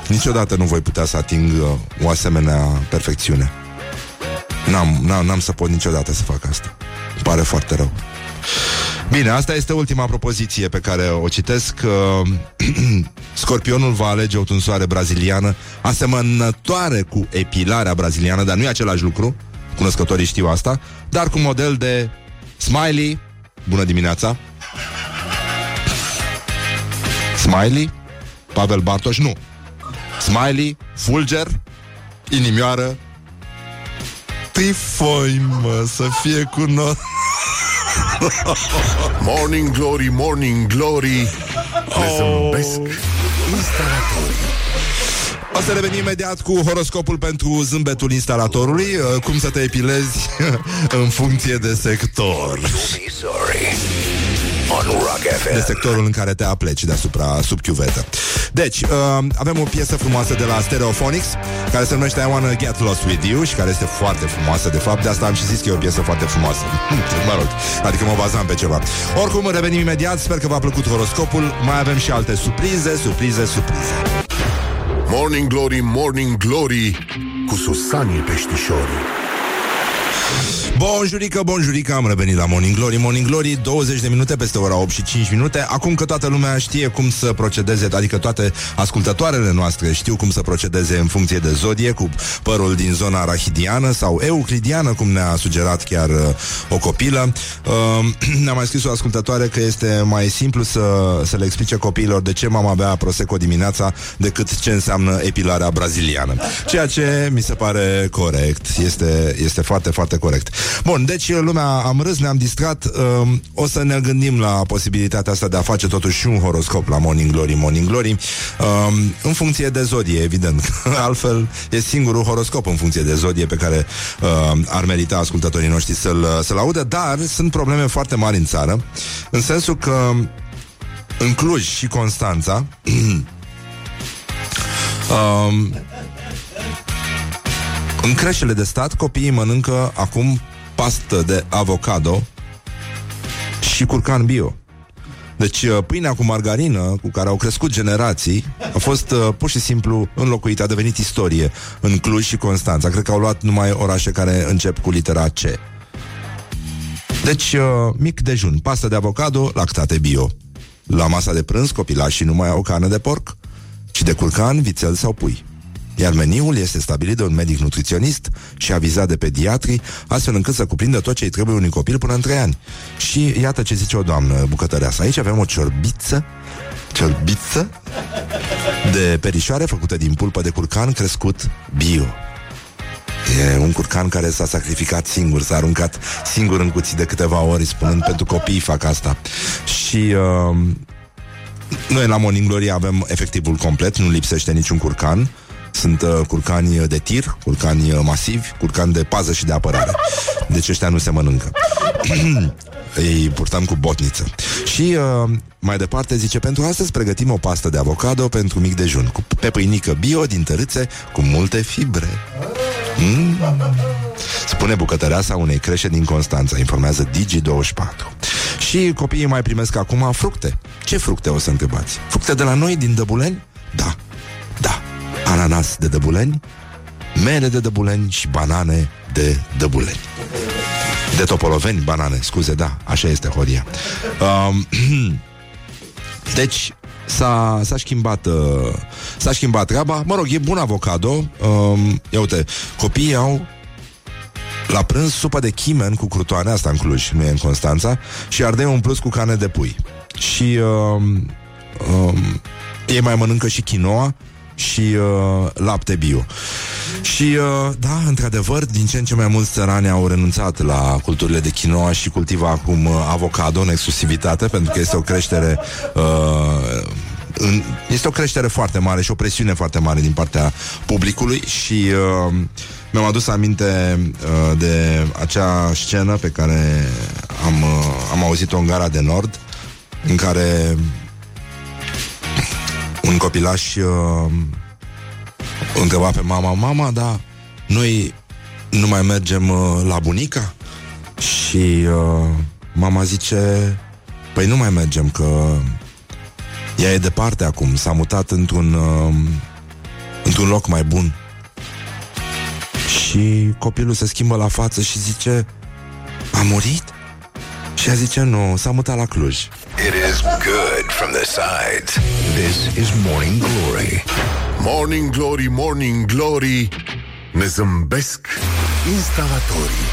Niciodată nu voi putea să ating uh, o asemenea perfecțiune. N-am, n-am, n-am să pot niciodată să fac asta. Îmi pare foarte rău. Bine, asta este ultima propoziție pe care o citesc. Uh, Scorpionul va alege o tunsoare braziliană asemănătoare cu epilarea braziliană, dar nu e același lucru. Cunoscătorii știu asta, dar cu model de smiley. Bună dimineața! Smiley, Pavel Bartoș, nu. Smiley, Fulger, inimioară. Tifoi, mă, să fie cu noi. Morning Glory, Morning Glory Le zâmbesc O să revenim imediat cu horoscopul pentru zâmbetul instalatorului, uh, cum să te epilezi în funcție de sector. Be sorry. On Rock FM. De sectorul în care te apleci deasupra sub chiuvetă. Deci, uh, avem o piesă frumoasă de la Stereophonics, care se numește I Wanna Get Lost With You și care este foarte frumoasă, de fapt. De asta am și zis că e o piesă foarte frumoasă. mă rog, adică mă bazam pe ceva. Oricum, revenim imediat, sper că v-a plăcut horoscopul. Mai avem și alte surprize, surprize, surprize. Morning Glory, Morning Glory Cu Susanii peștișorii Bonjurică, bonjurică, am revenit la Morning Glory. Morning Glory, 20 de minute peste ora 8 și 5 minute. Acum că toată lumea știe cum să procedeze Adică toate ascultătoarele noastre Știu cum să procedeze în funcție de zodie Cu părul din zona rahidiană Sau euclidiană, cum ne-a sugerat chiar uh, o copilă. Uh, Ne-a mai scris o ascultătoare că este mai simplu să, să le explice copiilor De ce mama bea Prosecco dimineața Decât ce înseamnă epilarea braziliană. Ceea ce mi se pare corect. Este, este foarte, foarte corect Bun, deci lumea am râs, ne-am distrat. Um, O să ne gândim la posibilitatea asta De a face totuși un horoscop la Morning Glory Morning Glory. Um, În funcție de zodie, evident. Altfel e singurul horoscop în funcție de zodie Pe care uh, ar merita ascultătorii noștri să-l, să-l audă Dar sunt probleme foarte mari în țară În sensul că în Cluj și Constanța um, în creșele de stat, copiii mănâncă acum pastă de avocado și curcan bio. Deci uh, pâinea cu margarină, cu care au crescut generații, a fost uh, pur și simplu înlocuită, a devenit istorie în Cluj și Constanța. Cred că au luat numai orașe care încep cu litera C. Deci, uh, mic dejun, pastă de avocado, lactate bio. La masa de prânz, copilașii nu mai au carne de porc, ci de curcan, vițel sau pui. Iar meniul este stabilit de un medic nutriționist și avizat de pediatri, astfel încât să cuprindă tot ce îi trebuie unui copil până în 3 ani. Și iată ce zice o doamnă bucătăreasă. Aici avem o ciorbiță, ciorbiță de perișoare făcută din pulpă de curcan crescut bio. E un curcan care s-a sacrificat singur, s-a aruncat singur în cuții de câteva ori, spunând pentru copii fac asta. Și uh, noi la Morning Glory avem efectivul complet, nu lipsește niciun curcan. Sunt uh, curcani de tir, curcani uh, masivi, curcani de pază și de apărare. Deci ăștia nu se mănâncă. Îi purtăm cu botniță. Și uh, mai departe zice, pentru astăzi pregătim o pastă de avocado pentru mic dejun, cu pe pâinică bio din tărâțe cu multe fibre. Mm. Spune bucătăreasa unei creșe din Constanța, informează Digi24. Și copiii mai primesc acum fructe. Ce fructe o să întrebați? Fructe de la noi, din Dăbuleni? Da, da. Ananas de Dăbuleni, mere de Dăbuleni și banane de Dăbuleni. De topoloveni, banane, scuze, da, așa este Horia. Um, deci, s-a, s-a schimbat uh, s-a schimbat treaba. Mă rog, e bun avocado. Um, ia uite, copiii au la prânz supă de chimen cu crutoane, asta în Cluj, nu e în Constanța, și ardei un plus cu carne de pui. Și um, um, ei mai mănâncă și quinoa și uh, lapte bio. Și, uh, da, într-adevăr, din ce în ce mai mulți țărani au renunțat la culturile de quinoa și cultivă acum uh, avocado în exclusivitate, pentru că este o creștere uh, în, este o creștere foarte mare și o presiune foarte mare din partea publicului și uh, mi-am adus aminte uh, de acea scenă pe care am, uh, am auzit-o în gara de nord, în care un copilaș uh, întreba pe mama, mama, da, noi nu mai mergem uh, la bunica? Și uh, mama zice, păi nu mai mergem, că ea e departe acum, s-a mutat într-un, uh, într-un loc mai bun. Și copilul se schimbă la față și zice, a murit? Și ea zice, nu, s-a mutat la Cluj. It is good from the sides. This is Morning Glory. Morning Glory, Morning Glory Ne zâmbesc instalatorii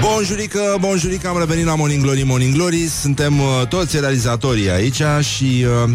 Bonjurică, bonjurică, am revenit la Morning Glory, Morning Glory Suntem uh, toți realizatorii aici și uh,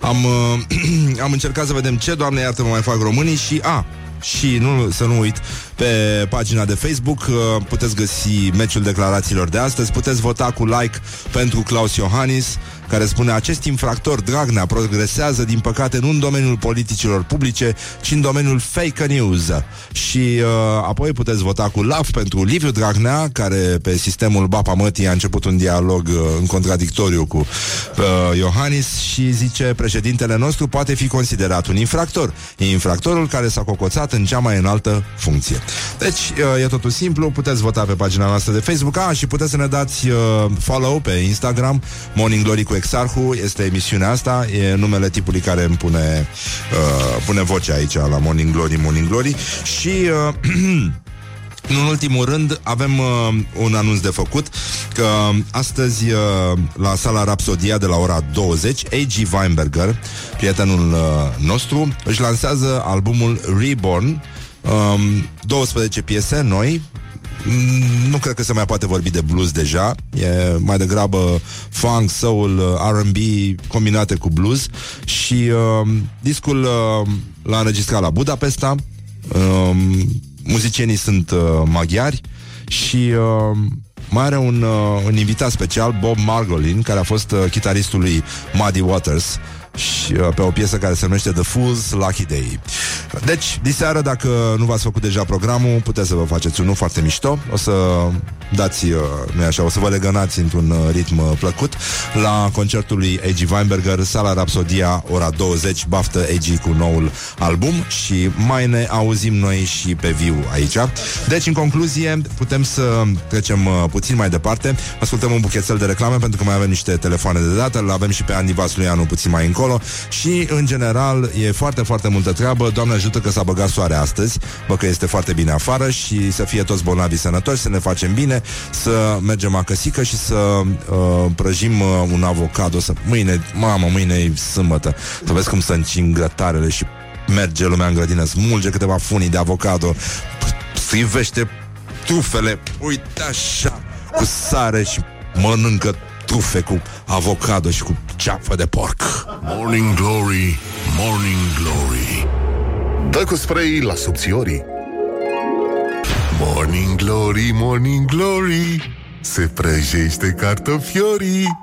am, uh, am încercat să vedem ce, Doamne iartă, mă mai fac românii și, a, și nu, să nu uit, pe pagina de Facebook uh, puteți găsi meciul declarațiilor de astăzi, puteți vota cu like pentru Claus Iohannis, care spune acest infractor Dragnea progresează, din păcate, nu în domeniul politicilor publice, ci în domeniul fake news. Și uh, apoi puteți vota cu love pentru Liviu Dragnea, care pe sistemul Bapa Mătii a început un dialog uh, în contradictoriu cu uh, Iohannis și zice președintele nostru poate fi considerat un infractor. E infractorul care s-a cocoțat în cea mai înaltă funcție. Deci, uh, e totul simplu, puteți vota pe pagina noastră de Facebook ah, și puteți să ne dați uh, follow pe Instagram, Morning Glory cu Exarhu, este emisiunea asta, e numele tipului care îmi pune, uh, pune vocea aici la Morning Glory, Morning Glory și... Uh, în ultimul rând, avem uh, un anunț de făcut că astăzi uh, la sala Rapsodia de la ora 20, A.G. Weinberger, prietenul uh, nostru, își lansează albumul Reborn, um, 12 piese noi, Mm, nu cred că se mai poate vorbi de blues deja. E mai degrabă funk, soul, uh, R&B combinate cu blues. Și uh, discul uh, l-a înregistrat la Budapesta. Uh, Muzicienii sunt uh, maghiari Și uh, mai are un, uh, un invitat special, Bob Margolin Care a fost uh, chitaristul lui Muddy Waters și uh, pe o piesă care se numește The Fool's Lucky Day. Deci, diseară, dacă nu v-ați făcut deja programul, puteți să vă faceți unul foarte mișto. O să dați, uh, nu așa, o să vă legănați într-un uh, ritm uh, plăcut la concertul lui A.G. Weinberger, Sala Rapsodia, ora 20, baftă A.G. cu noul album și mai ne auzim noi și pe viu aici. Deci, în concluzie, putem să trecem uh, puțin mai departe. Ascultăm un buchețel de reclame pentru că mai avem niște telefoane de dată, îl avem și pe Andy Vasluianu puțin mai încolo și, în general, e foarte, foarte multă treabă. Doamne ajută că s-a băgat soare astăzi, bă că este foarte bine afară și să fie toți bolnavi sănătoși, să ne facem bine, să mergem acăsică și să uh, prăjim uh, un avocado. Să... Mâine, mamă, mâine e sâmbătă. Să vezi cum să încing grătarele și merge lumea în grădină, smulge câteva funii de avocado, strivește trufele, uite așa, cu sare și mănâncă trufe cu avocado și cu ceapă de porc. Morning Glory, Morning Glory Dă cu spray la subțiorii Morning Glory, Morning Glory Se prăjește cartofiorii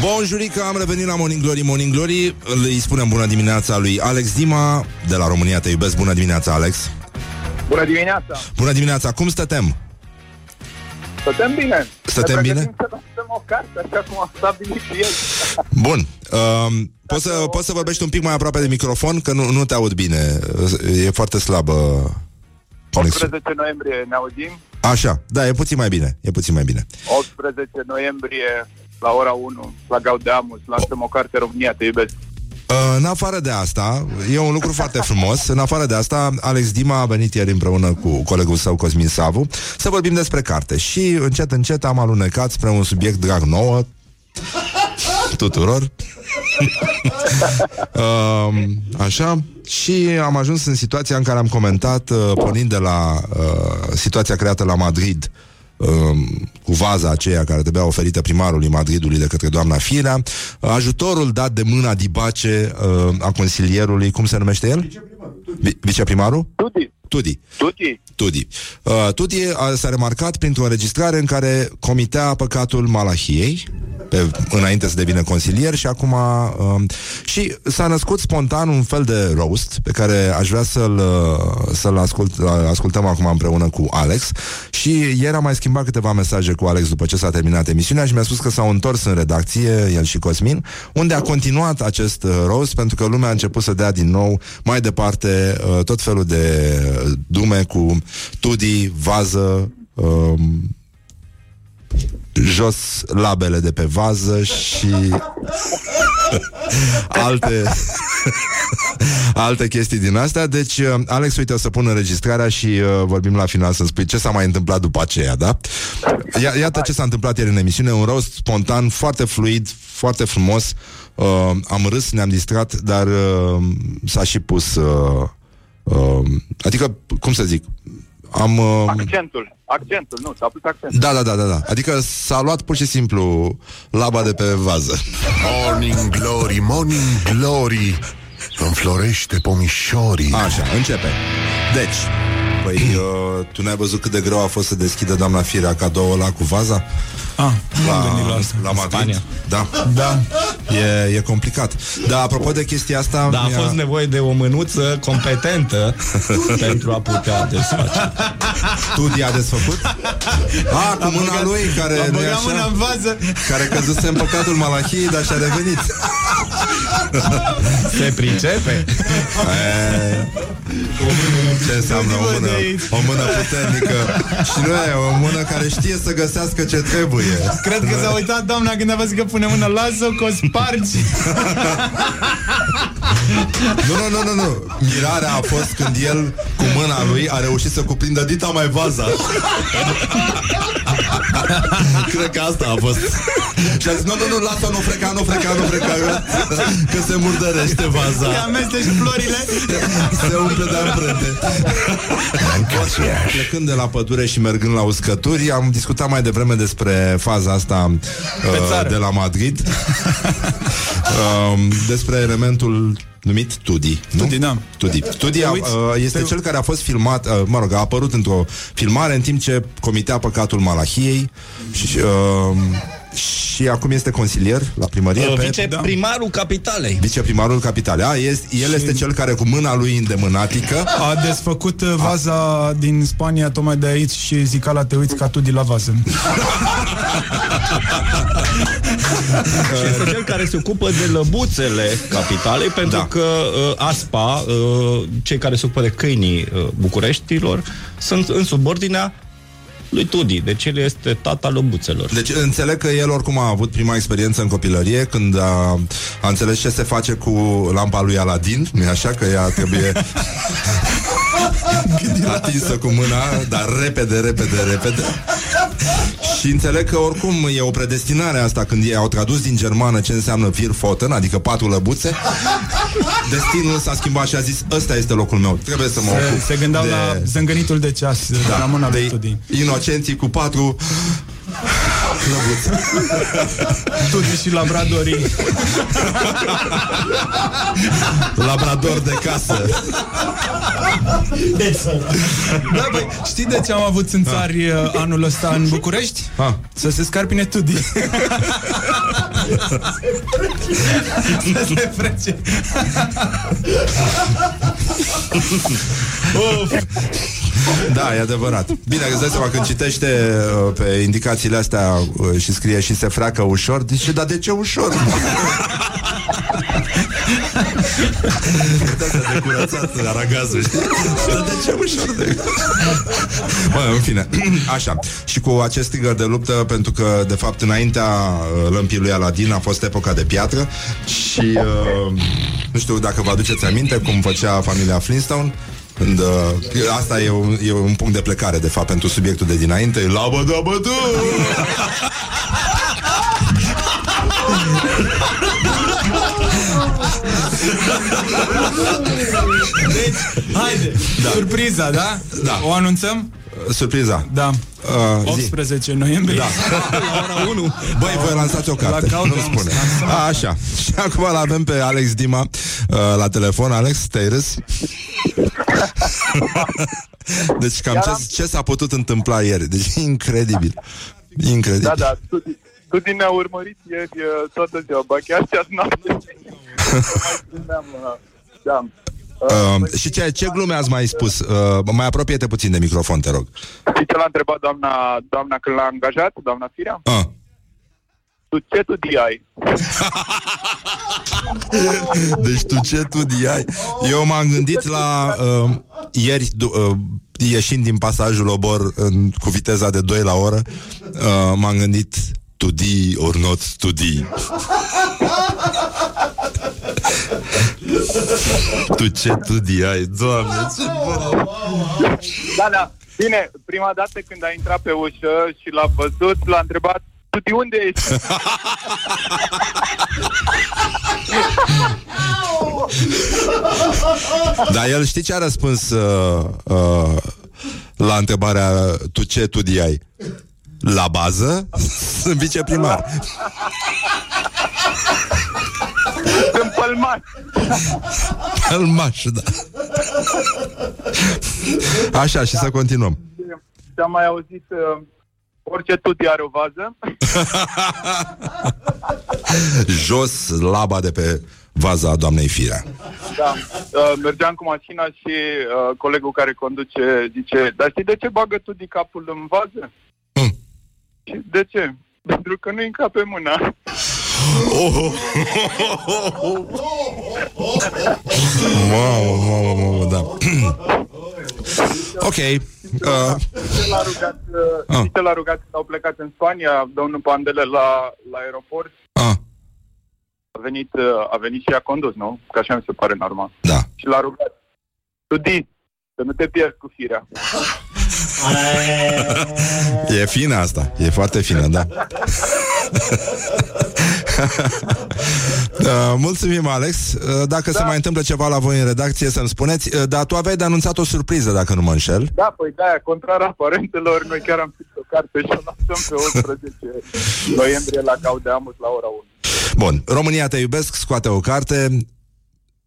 Bonjurică, am revenit la Morning Glory, Morning Glory Îi spunem bună dimineața lui Alex Dima De la România te iubesc, bună dimineața Alex Bună dimineața! Bună dimineața, cum stătem? Stătem bine! Stătem Ne bine? pregătim Să lansăm o carte, așa cum a stabilit și el. Bun, um, poți, să, poți să vorbești un pic mai aproape de microfon Că nu, nu te aud bine E foarte slabă conexiunea 18 noiembrie ne auzim. Așa, da, e puțin mai bine E puțin mai bine 18 noiembrie la ora 1 la Gaudeamus lansăm o carte România, te iubesc. Uh, În afară de asta, e un lucru foarte frumos. În afară de asta, Alex Dima a venit ieri împreună cu colegul său Cosmin Savu să vorbim despre carte și încet, încet am alunecat spre un subiect drag nouă tuturor. um, așa, și am ajuns în situația în care am comentat, uh, pornind de la uh, situația creată la Madrid, um, cu vaza aceea care trebuia oferită primarului Madridului de către doamna Firea, ajutorul dat de mâna dibace uh, a consilierului, cum se numește el? Vi- Viceprimarul? Tuti, Tudi. Tuti, Tudi. Uh, Tudi a, s-a remarcat printr-o înregistrare în care comitea păcatul Malahiei, pe, înainte să devină consilier și acum... Uh, și s-a născut spontan un fel de roast pe care aș vrea să-l, uh, să-l ascult, ascultăm acum împreună cu Alex și ieri am mai schimbat câteva mesaje cu Alex după ce s-a terminat emisiunea și mi-a spus că s-au întors în redacție, el și Cosmin, unde a continuat acest uh, roast pentru că lumea a început să dea din nou mai departe uh, tot felul de dume cu Tudi, vază, um, jos labele de pe vază și alte alte chestii din astea. Deci, uh, Alex, uite, o să pun înregistrarea și uh, vorbim la final să spui ce s-a mai întâmplat după aceea, da? Ia, iată ce s-a întâmplat ieri în emisiune, un roast spontan, foarte fluid, foarte frumos. Uh, am râs, ne-am distrat, dar uh, s-a și pus... Uh, uh, adică, cum să zic, am... Uh, accentul, accentul, nu, s-a pus accentul. da, da, da, da, da. Adică s-a luat pur și simplu laba de pe vază. Morning Glory, Morning Glory Înflorește pomișorii Așa, începe. Deci, păi, uh, tu n-ai văzut cât de greu a fost să deschidă doamna Firea cadoul ăla cu vaza? Ah, nu am gândit la asta. la Madrid? Spania. Da. Da, E, e complicat. Dar apropo de chestia asta... dar a mi-a- fost nevoie de o mânuță competentă pentru a putea desface. Tudi a desfăcut? A, cu mâna lui, care Am nu e băgat mâna așa? în vază, Care căzuse în păcatul Malahiei, dar și-a revenit. se pricepe. E, ce înseamnă o mână, o mână puternică Și nu e o mână care știe să găsească ce trebuie Cred că s-a uitat doamna când a văzut că pune mâna, lasă-o că o spargi. Nu, nu, nu, nu, nu Mirarea a fost când el cu mâna lui a reușit să cuprindă dita mai vaza. Cred că asta a fost. Și a zis, nu, nu, nu, lasă, nu freca, nu freca, nu freca, că se murdărește vaza. Amesteci florile. Se umple de amprente. Plecând de la pădure și mergând la uscături, am discutat mai devreme despre faza asta uh, țară. de la Madrid. um, despre elementul numit Tudi. Nu? Tudi, da. Tudi. Tudi a, uiți? uh, este Te- cel care a fost filmat, uh, mă rog, a apărut într-o filmare în timp ce comitea păcatul Malahiei și, uh, și acum este consilier la primărie Uh, pe Viceprimarul capitalei. viceprimarul capitalei. A, este, el este cel care cu mâna lui îndemânatică A desfăcut uh, vaza din Spania tocmai de aici și zica la te uiți ca tu de la vază. Și este cel care se ocupă de lăbuțele capitalei, pentru Da. că uh, ASPA, uh, cei care se ocupă de câinii uh, Bucureștilor, sunt în subordinea lui Tudi. Deci el este tata lăbuțelor. Deci înțeleg că el oricum a avut prima experiență în copilărie când a, a înțeles ce se face cu lampa lui Aladin, nu așa că ea trebuie atinsă cu mâna, dar repede, repede, repede. Și înțeleg că oricum e o predestinare asta când ei au tradus din germană ce înseamnă Vier Foten, adică patru lăbuțe. Destinul s-a schimbat și a zis, ăsta este locul meu, trebuie să mă Se, ocup se gândeau de... la zângănitul de ceas da, de la mâna lui de Tudi. inocenții cu patru lăbuțe. Tudi și labradorii. Labrador de casă. Da, băi, știi de ce am avut țânțari uh, anul ăsta în București? Ha. Să se scarpine Tudi. Să se frece. Da, e adevărat. Bine, îți dai seama când citește uh, pe indicațiile astea uh, și scrie și se freacă ușor, zice, dar de ce ușor? Uite asta de curățat aragazul, știi? Dar de ce ușor de... Bă, în fine, așa. Și cu acest trigger de luptă, pentru că, de fapt, înaintea uh, lămpii lui Aladin a fost epoca de piatră și uh, nu știu dacă vă aduceți aminte cum făcea familia Flintstone când, uh, asta e un, e un punct de plecare, de fapt, pentru subiectul de dinainte. La bă, da, bă, da! Haide, da. surpriza, da? Da. O anunțăm? Surpriza. Da. Uh, zi. 18 noiembrie. Da. la ora 1. Băi, voi lansați o carte, La nu Countdown. spune. A, așa. Și acum îl avem pe Alex Dima uh, la telefon. Alex, te-ai râs? deci cam ce, ce s-a putut întâmpla ieri? Deci incredibil. Incredibil. Da, da, tu, tu din ne-a urmărit ieri uh, toată ziua, ba chiar și azi noapte. Mai țineam, uh, da. Uh, și ce, ce glume ați mai spus? Uh, mai apropie-te puțin de microfon, te rog. Știi ce l-a întrebat doamna, doamna când l-a angajat, doamna Firea? Uh. Tu ce tu ai? Deci tu ce tu ai? Eu m-am gândit la uh, ieri, du- uh, ieșind din pasajul obor în, cu viteza de 2 la oră, uh, m-am gândit to di or not to di. tu ce tu ai? Doamne, ce bun. Da, da. Bine, prima dată când a intrat pe ușă și l-a văzut, l-a întrebat tu de unde ești? Dar el știi ce a răspuns uh, uh, la întrebarea tu ce tu ai? La bază sunt viceprimar. Sunt pălmaș. Almaș, da. Așa, și să continuăm. Și am mai auzit uh, orice tu are o vază. Jos laba de pe vaza doamnei Firea. Da. Uh, mergeam cu mașina și uh, colegul care conduce zice, dar știi de ce bagă tu de capul în vază? Hmm. Și de ce? Pentru că nu-i încape mâna. Oh, Mamă, mamă, mamă, da. ok. Uh, Ce l-a rugat, uh, Ah. știi ce l-a rugat când au plecat în Spania, domnul Pandele la, la aeroport? ah, A venit, uh, a venit și a condus, nu? Că așa mi se pare normal. da. Și l-a rugat. Tu di, să nu te pierzi cu firea. E fină asta, e foarte fină, da. Uh, mulțumim, Alex. Uh, Dacă da. se mai întâmplă ceva la voi în redacție, să-mi spuneți. Uh, Dar tu aveai de anunțat o surpriză, dacă nu mă înșel. Da, păi de-aia, contrar aparentelor, noi chiar am scris o carte și o lansăm pe 11 noiembrie la Gaudeamus la ora 1. Bun, România te iubesc, scoate o carte.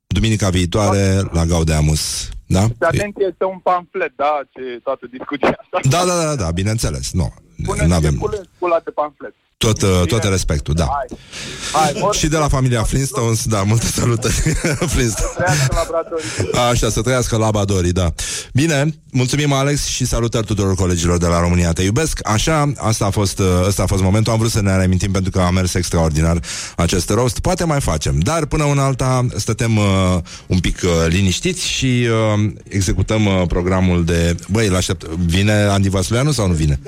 Duminica viitoare la Gaudeamus. Da? Și atenție, este un pamflet, da, ce toată discuția asta. Da, da, da, da, bineînțeles. Nu, Puneți nu avem... avem Pune scula de pamflet. Tot, uh, tot respectul, da. Hai, hai, mor, Și de la familia Flintstones, da, multe salutări. Flintstones. trăiască laboratorii. Așa, să trăiască labadorii, da. Bine, mulțumim Alex și salutări tuturor colegilor de la România Te iubesc. Așa, asta a fost, uh, ăsta a fost momentul. Am vrut să ne reamintim pentru că a mers extraordinar acest rost. Poate mai facem, dar până în alta stătem uh, un pic uh, liniștiți și uh, executăm uh, programul de... Băi, îl aștept. Vine Andy Vasuleanu sau nu vine?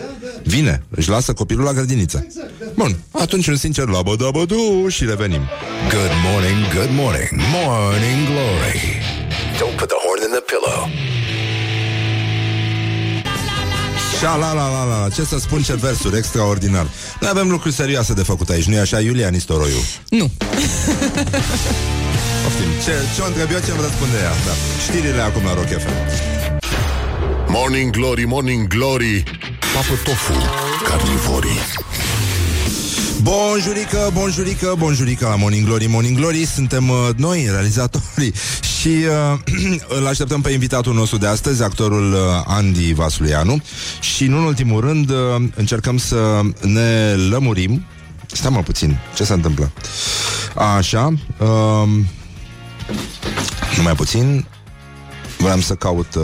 Vine. Își lasă copilul la grădiniță. Bun, atunci un sincer la bădu și revenim. Good morning, good morning, morning glory. Don't put the horn in the pillow. Șa la la la la, ce să spun ce versuri, extraordinar. Noi avem lucruri serioase de făcut aici, nu-i așa, Iulia Nistoroiu? Nu. Poftim, ce, ce o întreb eu, ce îmi răspunde ea, da. Știrile acum la Rock FM. Morning Glory, Morning Glory Papă tofu, carnivorii Bonjurică, bonjurică, bonjurică la Morning Glory, Morning Glory Suntem uh, noi, realizatorii. Și uh, îl așteptăm pe invitatul nostru de astăzi Actorul uh, Andy Vasulianu Și în ultimul rând uh, Încercăm să ne lămurim. Stai mă puțin, ce se întâmplă? Așa uh, Numai puțin. Vreau să caut uh,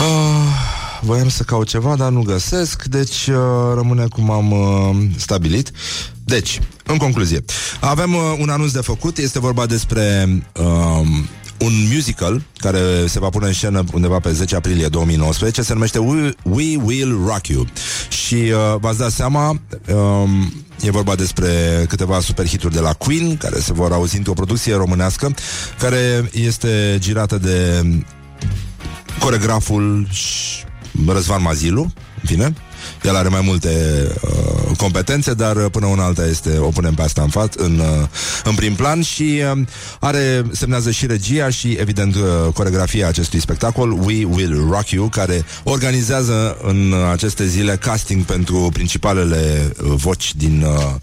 uh, Voiam să caut ceva, dar nu găsesc Deci uh, rămâne cum am uh, stabilit. Deci, în concluzie Avem uh, un anunț de făcut. Este vorba despre uh, un musical care se va pune în scenă undeva pe 10 aprilie 2019 se numește We, We Will Rock You. Și uh, v-ați dat seama um, e vorba despre câteva superhituri de la Queen care se vor auzi într-o producție românească care este girată de coregraful și Răzvan Mazilu, în fine. El are mai multe uh, competențe, dar uh, până una alta este, o punem pe asta în, față, în, uh, în prim plan și uh, are, semnează și regia și, evident, uh, coregrafia acestui spectacol, We Will Rock You, care organizează în aceste zile casting pentru principalele uh, voci din uh,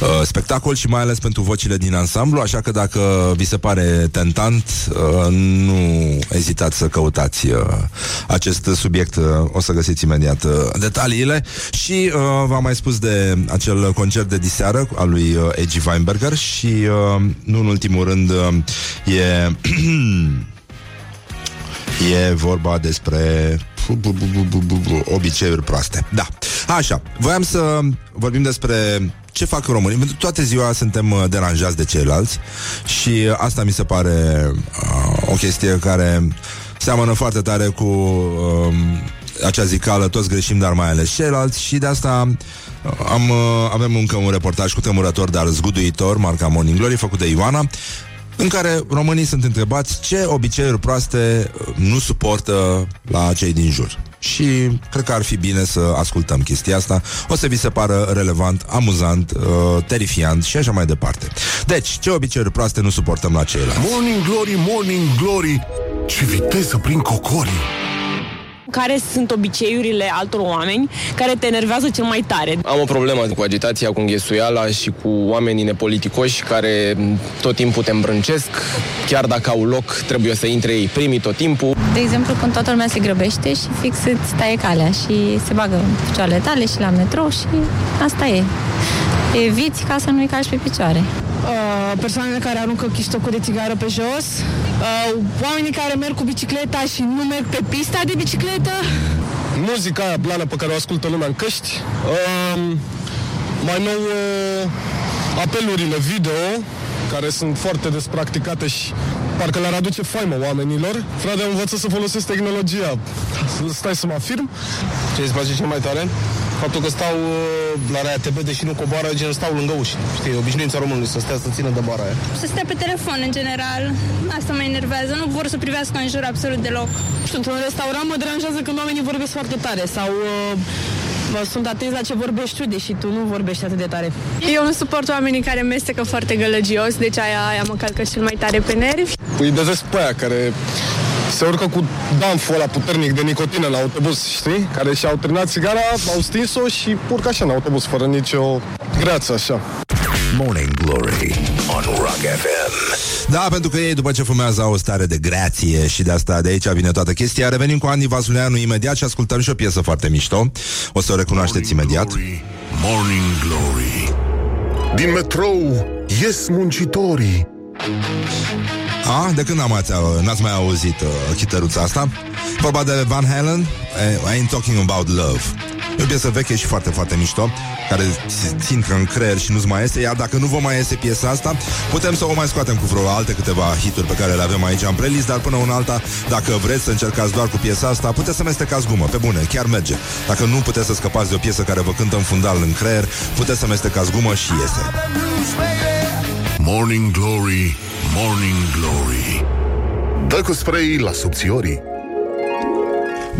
uh, spectacol și mai ales pentru vocile din ansamblu, așa că dacă vi se pare tentant, uh, nu ezitați să căutați uh, acest subiect, uh, o să găsiți imediat uh, detaliile și uh, v-am mai spus de acel concert de diseară al lui uh, Egi Weinberger și uh, nu în ultimul rând uh, e E vorba despre obiceiuri proaste. Da. Așa, voiam să vorbim despre ce fac românii. Pentru că toate ziua suntem uh, deranjați de ceilalți și uh, asta mi se pare uh, o chestie care seamănă foarte tare cu uh, acea zicală, toți greșim, dar mai ales ceilalți și de asta uh, am, uh, avem încă un reportaj cu tremurător, dar zguduitor, marca Morning Glory, făcut de Ioana, în care românii sunt întrebați ce obiceiuri proaste uh, nu suportă la cei din jur. Și cred că ar fi bine să ascultăm chestia asta. O să vi se pară relevant, amuzant, uh, terifiant și așa mai departe. Deci, ce obiceiuri proaste nu suportăm la ceilalți? Morning Glory, Morning Glory Ce viteză prin cocorii care sunt obiceiurile altor oameni care te enervează cel mai tare. Am o problemă cu agitația, cu înghesuiala și cu oamenii nepoliticoși care tot timpul te îmbrâncesc. Chiar dacă au loc, trebuie să intre ei primii tot timpul. De exemplu, când toată lumea se grăbește și fix îți taie calea și se bagă în picioarele tale și la metrou și asta e. Eviți ca să nu-i calci pe picioare. Uh, persoanele care aruncă chiștocul de țigară pe jos, uh, oamenii care merg cu bicicleta și nu merg pe pista de bicicletă. Muzica aia blană pe care o ascultă lumea în căști. Uh, mai nou, uh, apelurile video, care sunt foarte despracticate și parcă le-ar aduce faimă oamenilor. Frate, am învățat să folosesc tehnologia. Stai să mă afirm. Ce îți place cel mai tare? faptul că stau uh, la RATB, deși nu coboară, gen stau lângă uși. Știi, obișnuința românului să stea să țină de bara aia. Să stea pe telefon, în general. Asta mă enervează. Nu vor să privească în jur absolut deloc. Nu știu, într-un restaurant mă deranjează când oamenii vorbesc foarte tare sau uh, sunt atenți la ce vorbești tu, deși tu nu vorbești atât de tare. Eu nu suport oamenii care mestecă foarte gălăgios, deci aia, aia mă calcă cel mai tare pe nervi. Îi dezesc pe aia care se urcă cu danful ăla puternic de nicotină în autobuz, știi? Care și-au terminat țigara, au stins-o și urcă așa în autobuz, fără nicio greață, așa. Morning Glory on Rock FM. Da, pentru că ei după ce fumează au o stare de grație și de asta de aici vine toată chestia. Revenim cu Andy Vasuleanu imediat și ascultăm și o piesă foarte mișto. O să o recunoașteți imediat. Morning Glory Din metrou ies muncitorii A, de când am ați, n-ați mai auzit uh, chităruța asta? Vorba de Van Halen, I ain't talking about love. E o piesă veche și foarte, foarte mișto Care ți- țin în creier și nu-ți mai este Iar dacă nu vă mai este piesa asta Putem să o mai scoatem cu vreo alte câteva hituri Pe care le avem aici în playlist Dar până una alta, dacă vreți să încercați doar cu piesa asta Puteți să mestecați gumă, pe bune, chiar merge. Dacă nu puteți să scăpați de o piesă care vă cântă în fundal în creier Puteți să mestecați gumă și iese. Morning Glory Morning Glory. Dă cu spray la subțiorii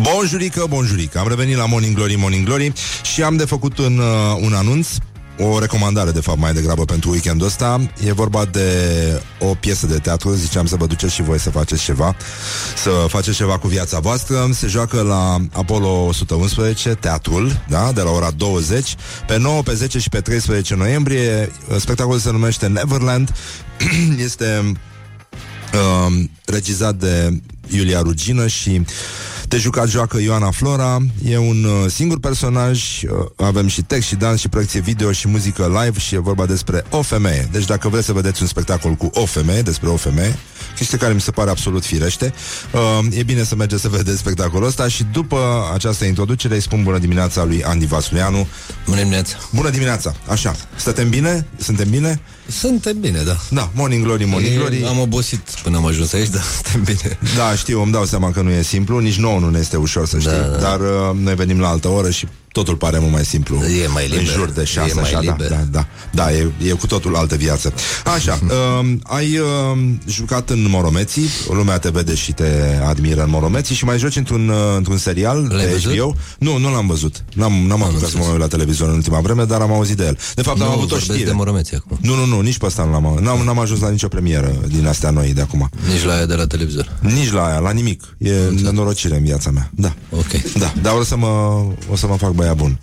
Bonjurică, bonjurică Am revenit la Morning Glory, Morning Glory Și am de făcut un, uh, un anunț o recomandare, de fapt, mai degrabă pentru weekendul ăsta. E vorba de o piesă de teatru, ziceam să vă duceți și voi să faceți ceva, să faceți ceva cu viața voastră. Se joacă la Apollo 111, teatrul, da, de la ora 20, pe 9, pe 10 și pe 13 noiembrie. Spectacolul se numește Neverland. este uh, regizat de Iulia Rugină și de jucat joacă Ioana Flora. E un uh, singur personaj uh, Avem și text și dans și proiecție video Și muzică live și e vorba despre o femeie. Deci dacă vreți să vedeți un spectacol cu o femeie Despre o femeie Chestie care mi se pare absolut firește uh, E bine să mergeți să vedeți spectacolul ăsta Și după această introducere Îi spun bună dimineața lui Andy Vasulianu Bună dimineața. Bună dimineața, așa. Suntem bine? Suntem bine? Suntem bine, da. Da, Morning Glory, Morning Glory. E, Am obosit până am ajuns aici, dar suntem bine. Da, știu, îmi dau seama că nu e simplu Nici nouă nu ne este ușor să știi. Da, da. Dar uh, noi venim la altă oră și totul pare mult mai simplu E mai liber. În jur de șase, E mai așa, da, liber. da, da, da e, e cu totul altă viață Așa, uh, ai uh, jucat în Moromeții Lumea te vede și te admiră în Moromeții Și mai joci într-un, uh, într-un serial L-ai pe văzut? HBO Nu, nu l-am văzut N-am, n-am apucat să mă uit la televizor în ultima vreme Dar am auzit de el De fapt, am Nu, avut o vorbesc știre de Moromeții acum Nu, nu, nu, nici pe asta nu l-am n-am, n-am ajuns la nicio premieră din astea noi de acum Nici la aia de la televizor nici la aia, la nimic. E nenorocire în viața mea. Da. Ok Da, dar o să mă, o să mă fac băiat bun.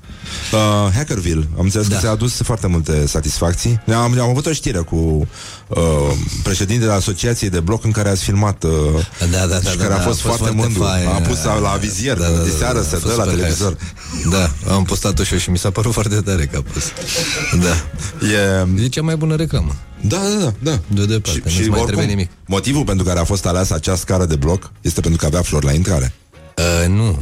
Uh, Hackerville, am înțeles da. că ți-a adus foarte multe satisfacții. Am, am avut o știre cu uh, președintele Asociației de Bloc în care ați filmat uh, Da, da, da, și da, care a da, fost, foarte, mândru. fain. a pus la, la vizier, da, da, da, de seară da, se a dă fost la super televizor. Da, am postat-o și eu și mi s-a părut foarte tare că a pus Da E, E cea mai bună reclamă da, da, da, da. De departe, nu-ți mai trebuie nimic motivul pentru care a fost aleasă acea scară de bloc este pentru că avea flori la intrare. uh, Nu,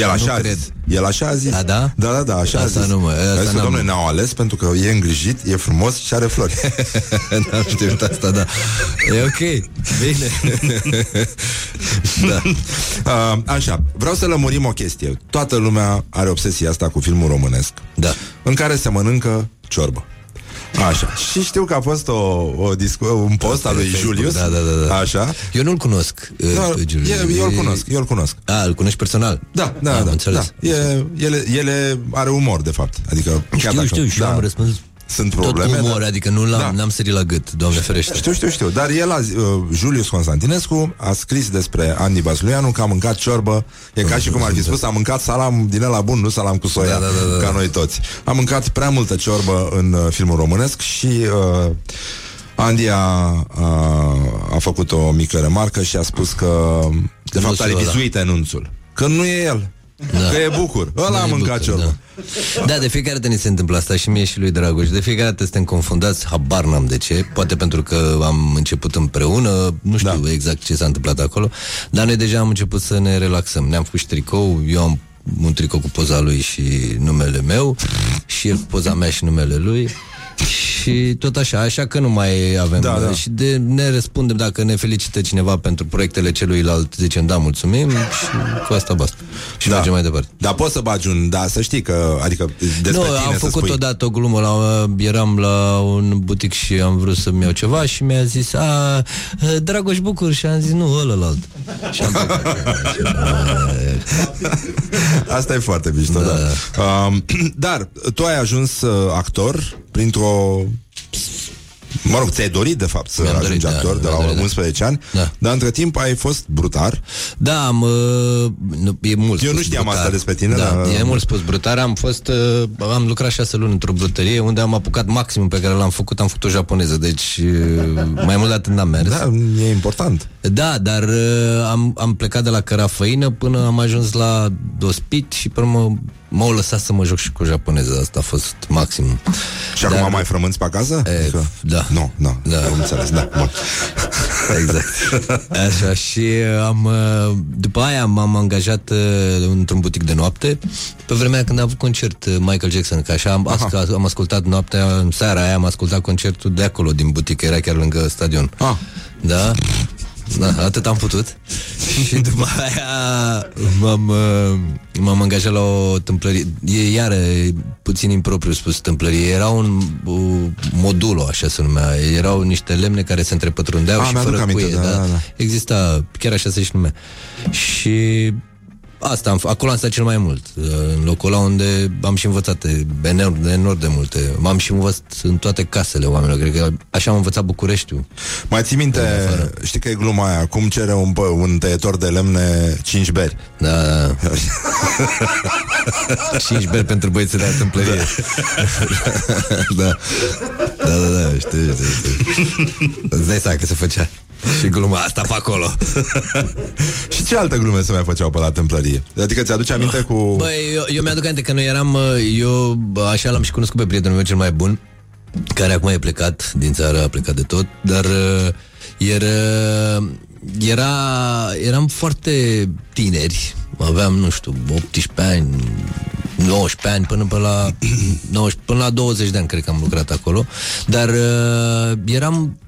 El așa a cred. zis. El așa a zis. A, da? Da, da, da, așa Asta a zis. nu, mă, asta A zis că, n-am- domnule, ne-au ales pentru că e îngrijit, e frumos și are flori. N-am știut asta, da E ok, bine Da Uh, așa, vreau să lămurim o chestie. Toată lumea are obsesia asta cu filmul românesc. Da. În care se mănâncă ciorbă. Așa. Și știu că a fost o, o discu- un post al lui Facebook, Julius. da, da, da, da. Așa. Eu nu-l cunosc uh, Da, pe Giuliu. e- eu îl cunosc, eu îl cunosc. A, îl cunoști personal? Da, da, Am da, da. înțeles. E, ele, ele are umor, de fapt. Adică, chiar Știu, dacă, știu, și da, eu am răspuns sunt tot probleme. umor, dar- adică nu l-am, Da. n-am sărit la gât, doamne ferește. Știu, știu, știu. Dar el, a, zi- uh, Julius Constantinescu, a scris despre Andy Vasulianu că a mâncat ciorbă. E ca și cum ar fi spus, a mâncat salam din ăla bun, nu salam cu soia, Da, da, da, da. ca noi toți. A mâncat prea multă ciorbă în uh, filmul românesc și... Uh, Andy a, a, a făcut o mică remarcă și a spus că de nu fapt a și ăla. revizuit enunțul. Că nu e el. Da. Că e bucur. Ăla Nu a e mâncat bucur, ciorbă. Da. da, de fiecare dată ni se întâmplă asta și mie și lui Dragoș. De fiecare dată suntem confundați, habar n-am de ce. Poate pentru că am început împreună, nu știu da. exact ce s-a întâmplat acolo, dar noi deja am început să ne relaxăm. Ne-am făcut și tricou, eu am un tricou cu poza lui și numele meu și el cu poza mea și numele lui Și tot așa, așa că nu mai avem Da, da. Și de, ne răspundem dacă ne felicită cineva pentru proiectele celuilalt Zicem da, mulțumim Și cu asta basta Și Da. mergem mai departe Dar poți să bagi un da, să știi că, adică despre nu, tine am să făcut spui. odată o glumă la, Eram la un butic și am vrut să-mi iau ceva Și mi-a zis A, Dragoș Bucur Și am zis, nu, ălălalt Și am Asta e foarte mișto, da. da. Um, dar tu ai ajuns uh, actor printr-o Mă rog, ți-ai dorit, de fapt, să Mi-am ajungi dorit, da, actor de la mi-am dorit, da. 11 ani, Da. dar între timp ai fost brutar. Da, am, uh, nu, e mult Eu nu spus știam brutar. asta despre tine, da, dar- e mult spus brutar. Am fost, uh, am lucrat șase luni într-o brutărie unde am apucat maximum pe care l-am făcut, am făcut o japoneză, deci uh, mai mult de atât n-am mers. Da, e important. Da, dar uh, am, am plecat de la cărafăină până am ajuns la dospit și până mă, m-au lăsat să mă joc și cu japoneză. Asta a fost maximum. Și acum mai frămânți pe acasă? E, Adică- da. Nu, nu, Da. am înțeles, da, bun. Exact. Așa, și uh, am, uh, după aia m-am angajat uh, într-un butic de noapte, pe vremea când a avut concert uh, Michael Jackson, că așa am, asca, am ascultat noaptea, în seara aia am ascultat concertul de acolo, din butic, era chiar lângă stadion. Ah. Da? Da, atât am putut. Și după aia m-am, uh, m-am angajat la o tâmplărie. E iară puțin impropriu spus tâmplărie. Era un uh, modulo, așa se numea. Erau niște lemne care se întrepătrundeau Ah, și mi-aduc fără aminte, cuie da, da, da, da. Exista, chiar așa se și numea. Și Asta am, f- acolo am stat cel mai mult uh, În locul ăla unde am și învățat enorm, enorm de multe M-am și învățat în toate casele oamenilor Cred că așa am învățat Bucureștiul Mai ții minte, știi că e gluma aia, cum cere un, bă, un tăietor de lemne 5 beri? Da, da. 5 beri pentru băieții de întâmplărie. da. Da, da, da, știu, știu, știu. Îți dai seama că se făcea și gluma asta pe acolo. Și ce alte glume se mai făceau pe la tâmplărie? Adică ți-aduce aminte cu... Băi, eu, eu mi-aduc aminte că noi eram, uh, eu bă, așa l-am și cunoscut pe prietenul meu cel mai bun, care acum e plecat din țară, a plecat de tot, dar uh, era, era, eram foarte tineri, aveam, nu știu, 18 ani, 19 ani până, până la 19, până la 20 de ani cred că am lucrat acolo, dar uh, eram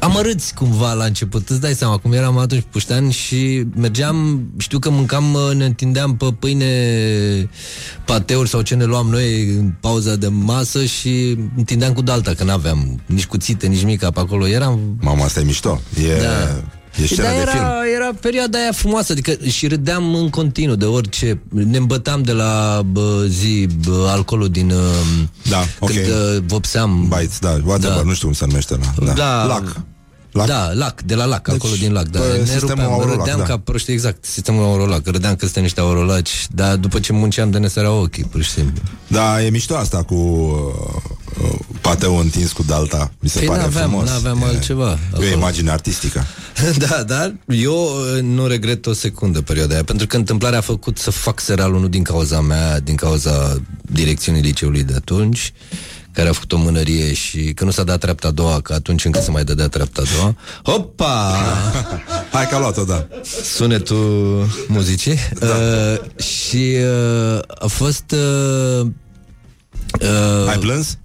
amărâți cumva la început, îți dai seama, cum eram atunci puștean și mergeam, știu că mâncam, uh, ne întindeam pe pâine pateuri sau ce ne luam noi în pauza de masă și întindeam cu dalta, că n-aveam nici cuțite, nici mica pe acolo, eram... Mama, asta e mișto. E, Da. E scena da, de era, film. era perioada aia frumoasă, adică și râdeam în continuu de orice. Ne îmbătam de la bă, zi bă, alcoolul din... uh, Da, ok. Când uh, vopseam... Bites, da, whatever, Da. nu știu cum se numește la. Da. Da. Lac. Lac? Da, lac, de la lac, Deci, acolo din lac. Da. pe Ne sistemul rupeam, Aurolac, râdeam da. ca proști, exact, sistemul Aurolac. Râdeam că suntem niște aurolaci, dar după ce munceam de ne săreau ochii, pur și simplu. Da, e mișto asta cu uh, uh, pateu întins cu dalta. Mi se Păi pare n-aveam, frumos. n-aveam e, altceva E o acolo. imagine artistică. da, dar eu uh, nu regret o secundă perioada aia, pentru că întâmplarea a făcut să fac seralul nu din cauza mea, din cauza direcțiunii liceului de atunci, care a făcut o mânărie și că nu s-a dat treapta a doua, că atunci încă se mai dădea treapta a doua. Hopa! Hai că a luat-o, da. Sunetul muzicii. Da. Uh, și uh, a fost... Uh, uh, Ai plâns?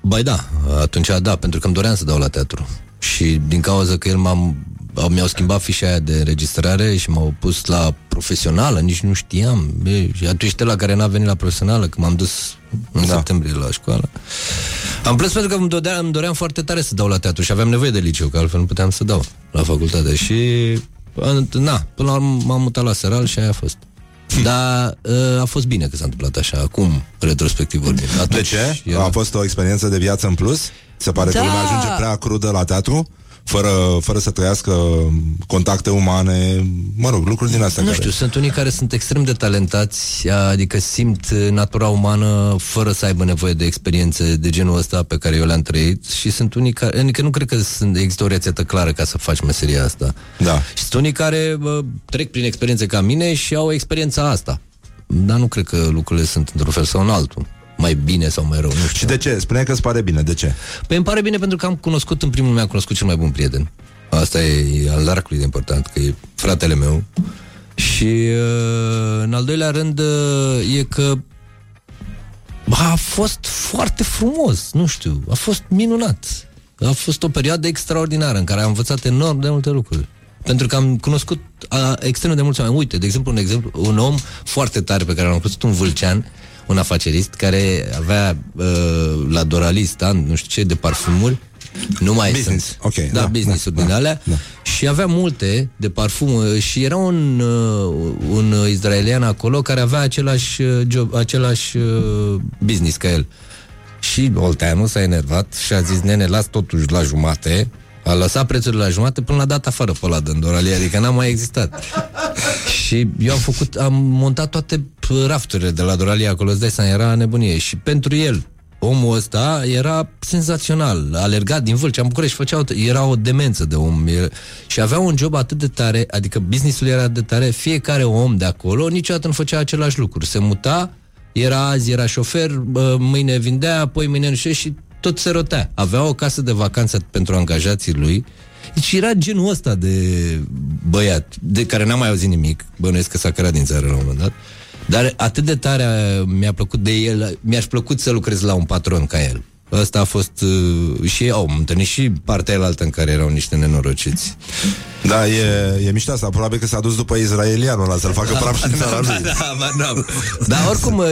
Băi da, atunci da, pentru că îmi doream să dau la teatru. Și din cauza că el m-am, au- mi-au schimbat fișa aia de înregistrare și m-au pus la profesională, nici nu știam. Bă, și atunci la care n-a venit la profesională, că m-am dus în da. septembrie la școală. Am plâns pentru că îmi doream, îmi doream foarte tare să dau la teatru și aveam nevoie de liceu, că altfel nu puteam să dau la facultate. Și, na, până la urmă m-am mutat la Seral și aia a fost. Dar uh, a fost bine că s-a întâmplat așa, acum, retrospectiv vorbind. De Atunci ce? era- A fost o experiență de viață în plus? Se pare că Da. lumea ajunge prea crudă la teatru? Fără, fără să trăiască contacte umane, mă rog, lucruri din astea Nu care... știu, sunt unii care sunt extrem de talentați, adică simt natura umană fără să aibă nevoie de experiențe de genul ăsta pe care eu le-am trăit și sunt unii care, adică nu cred că sunt, există o rețetă clară ca să faci meseria asta. Da. Și sunt unii care bă, trec prin experiențe ca mine și au experiența asta. Dar nu cred că lucrurile sunt într-un fel sau în altul. Mai bine sau mai rău, nu știu. Și de ce? Spune că îți pare bine, de ce? Păi îmi pare bine pentru că am cunoscut, în primul meu, am cunoscut cel mai bun prieten. Asta e al largului de important, că e fratele meu. Și uh, în al doilea rând uh, e că a fost foarte frumos, nu știu, a fost minunat. A fost o perioadă extraordinară în care am învățat enorm de multe lucruri. Pentru că am cunoscut a, extrem de mulți oameni. Uite, de exemplu, un exemplu, un om foarte tare pe care l-am cunoscut, un vâlcean, un afacerist, care avea uh, la Doralista, nu știu ce, de parfumuri, nu mai Business, sunt. ok, da, da, business-uri da, din da, alea. da. Și avea multe de parfum și era un, uh, un israelian acolo care avea același uh, job, același uh, business ca el. Și Olteanu s-a enervat și a zis, nene, las totuși la jumate, a lăsat prețurile la jumate până la data afară pe ăla din Doralie, adică n-a mai existat. și eu am făcut, am montat toate rafturile de la Doralie acolo, îți dai seama, era nebunie. Și pentru el, omul ăsta era senzațional, alergat din Vâlcea în București, făcea o, era o demență de om e- și avea un job atât de tare, adică businessul era de tare, fiecare om de acolo niciodată nu făcea același lucru, se muta, era azi, era șofer, bă, mâine vindea, apoi mâine nu știu ce, și tot se rotea. Avea o casă de vacanță pentru angajații lui deci era genul ăsta de băiat, de care n-am mai auzit nimic, bănuiesc că s-a cărat din țară la un moment dat, dar atât de tare uh, mi-a plăcut de el, mi-aș plăcut să lucrez la un patron ca el. Ăsta a fost uh, și au am întâlnit și partea elaltă în care erau niște nenorociți. Da, e, e mișto asta. Probabil că s-a dus după izraelianul ăla să-l facă praf și în țara lui. Da, mă, n-am. Dar oricum, uh,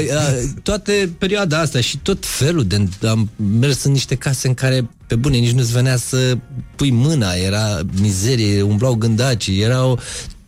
toate perioada asta și tot felul de... Am mers în niște case în care, pe bune, nici nu-ți venea să pui mâna, era mizerie, umblau gândacii, erau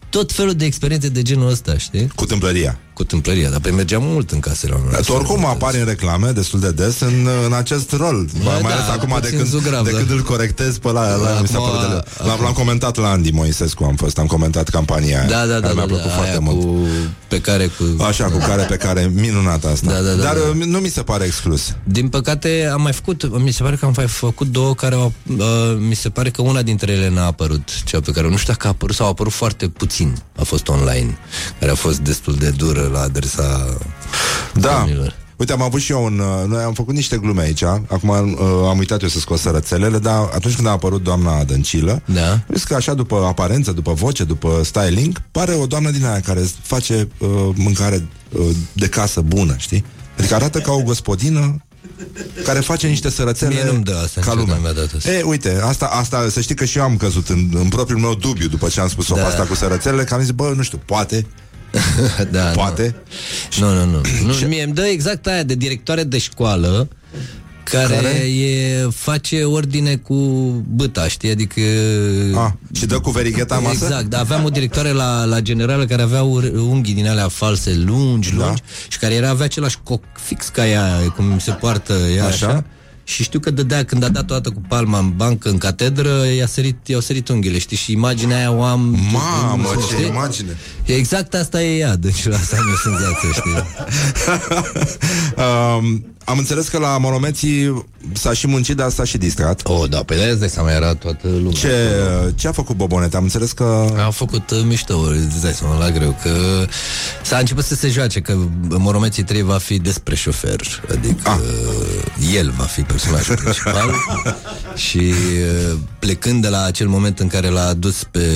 tot felul de experiențe de genul ăsta, știi? Cu tâmplăria. Cu tâmplăria, dar pe mergeam mult în casele oamenilor. Tu oricum apari în reclame destul de des în, în acest rol. Da, mai da, ales acum de puțin când, zugrav, de da. când îl corectez pe la, la Acum- mi s-a părut de le- l-am, l-am comentat la Andy Moisescu, am fost, am comentat campania aia. Da, da, da, care mi-a da, plăcut da, foarte aia mult. Cu, pe care cu... Așa, cu care pe care, minunat asta. Da, da, da, Dar da. uh, nu mi se pare exclus. Din păcate am mai făcut, mi se pare că am mai făcut două care au, uh, mi se pare că una dintre ele n-a apărut, cea pe care nu știu dacă a apărut sau a apărut foarte puțin, a fost online, care a fost destul de dură la adresa Da. oamenilor. Uite, am avut și eu un... uh, Noi am făcut niște glume aici. Acum uh, am uitat eu să scot sărățelele, dar atunci când a apărut doamna Dăncilă, Da. vezi că așa, după aparență, după voce, după styling, pare o doamnă din aia care face uh, mâncare uh, de casă bună, știi? Adică arată ca o gospodină care face niște sărățele Mie nu-mi dă asta, ca niciodată lumea. mi-a dat asta. E, uite, asta, asta, să știi că și eu am căzut în, în propriul meu dubiu după ce am spus-o Da. pe asta cu sărățelele, că am zis, bă, nu știu, poate, da, poate. Nu, nu, nu. nu mie îmi dă exact aia de directoare de școală care, Care? E, face ordine cu băta, știi? Adică... Ah, și dă cu verigheta în masă? Exact, dar aveam o directoare la, la generală care avea ur- unghii din alea false, lungi, lungi, și care era avea același coc fix ca ea, cum se poartă ea așa. Așa. Așa. Și știu că dădea, când a dat toată cu palma în bancă, în catedră, i-a sărit, i-au sărit unghiile, știi? Și imaginea aia o am... Mamă, ce știi? imagine! Exact asta e ea, deci la asta am o senzație, știi? um, am înțeles că la monomeții s-a și muncit, dar s-a și distrat. Oh, da, pe de îți dai seama, era toată lumea. Ce, ce a făcut Bobonet? Am înțeles că... A făcut uh, mișto, îți dai seama, la greu, că s-a început să se joace, că Moromeții 3 va fi despre șofer, adică Ah. uh, el va fi personajul principal și uh, plecând de la acel moment în care l-a adus pe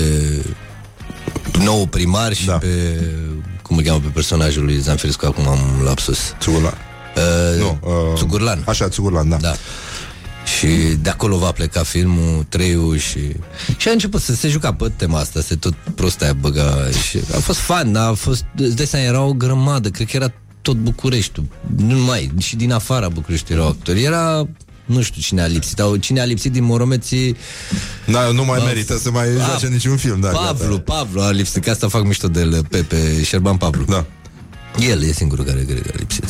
nou primar și Da. pe, cum îl cheamă pe personajul lui Zanfirescu, acum am lapsus. Țugurlan. Uh, Nu, uh, Țugurlan. Așa, Țugurlan, da. Da. Și de acolo va pleca filmul, treiul și... Și a început să se juca pe tema asta, se tot prostea băga și a fost fan, a fost... Îți dai seama, era o grămadă, cred că era tot Bucureștiul, nu numai, și din afara București erau actori, era... Nu știu cine a lipsit, sau cine a lipsit din Moromeții Da, nu mai Pa- merită să mai Pa- joace niciun film, da. Pavlu, gata. Pavlu a lipsit, că asta fac mișto de el, Pepe Șerban Pavlu. Da. El e singurul care cred că a lipsit.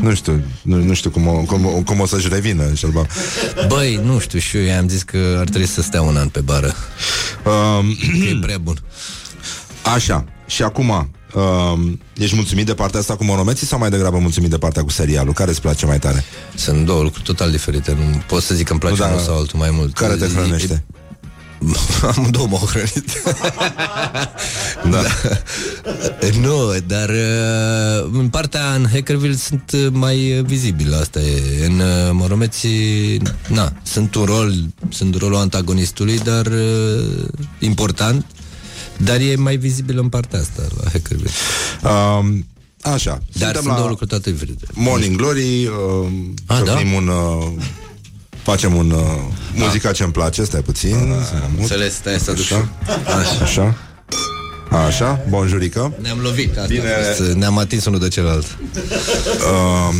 Nu știu, nu, nu știu cum o, cum, o- cum o să-și revină Șerban. Băi, nu știu, și eu i-am zis că ar trebui să stea un an pe bară. Um, Că e prea bun. așa, și acum, um, ești mulțumit de partea asta cu monomeții sau mai degrabă mulțumit de partea cu serialul? Care îți place mai tare? Sunt două lucruri total diferite. Nu pot să zic că îmi place Nu, dar unul sau altul mai mult. Care te hrănește? Am două m-au hrănit. Da. nu, dar uh, în partea în Hackerville sunt uh, mai uh, vizibil, asta e. În uh, Moromeții, na, sunt un rol, sunt rolul antagonistului, dar uh, important, dar e mai vizibil în partea asta, la Hackerville. Um, Așa. Dar Suntem sunt la două lucruri toate diferite. Morning Glory, uh, A, da? ciocnim un... Uh, facem un... Uh, muzica ce-mi place, stai puțin. să mă mut. Înțeles, stai să aduc și Așa. Așa. Așa. Așa, bonjurică. Ne-am lovit, asta Bine. a fost, ne-am atins unul de celălalt. Uh,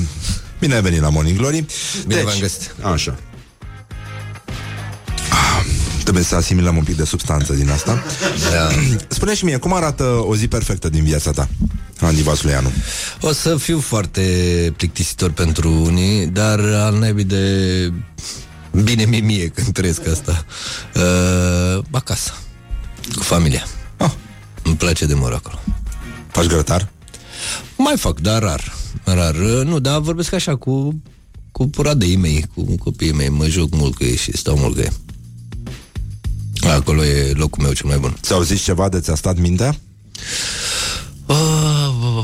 bine ai venit la Morning Glory. Bine v-am găsit. Așa. Ah, Trebuie să asimilăm un pic de substanță din asta. Da. Spune și mie, cum arată o zi perfectă din viața ta, Andy Vasuleanu? O să fiu foarte plictisitor pentru unii, dar al naibii de bine mie mie când trăiesc asta. Uh, acasă, cu familia. Ah. Îmi place de mor acolo. Faci grătar? Mai fac, dar rar. Rar. Uh, Nu, dar vorbesc așa cu cu puradei mei, cu copiii mei. Mă joc mult cu ei și stau mult cu ei. Acolo e locul meu cel mai bun. Ți-au zis ceva de ți-a stat mintea? Uh,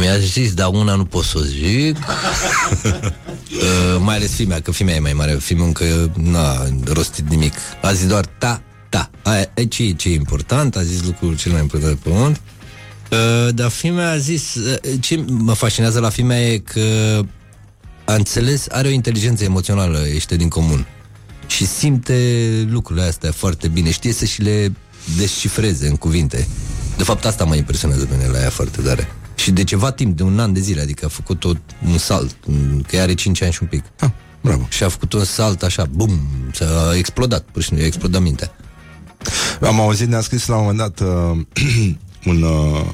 Mi-a zis, dar una nu pot să o zic. Uh, Mai ales fimea, că fimea e mai mare. Fimea încă n-a rostit nimic. A zis doar ta, ta. Aia, e ce, ce e important? A zis lucrul cel mai important de pământ. Uh, Dar fimea a zis uh, Ce mă fascinează la fimea e că A înțeles, are o inteligență emoțională Ește din comun Și simte lucrurile astea foarte bine Știe să și le descifreze în cuvinte de fapt, asta mă impresionează pe mine la ea foarte tare. Și de ceva timp, de un an de zile, adică a făcut o, un salt, un- că ea are 5 ani și un pic. Ah, bravo. Și a făcut un salt așa, bum, s-a explodat, pur și simplu, a explodat mintea. Am auzit, ne-a scris la un moment dat uh, un, uh,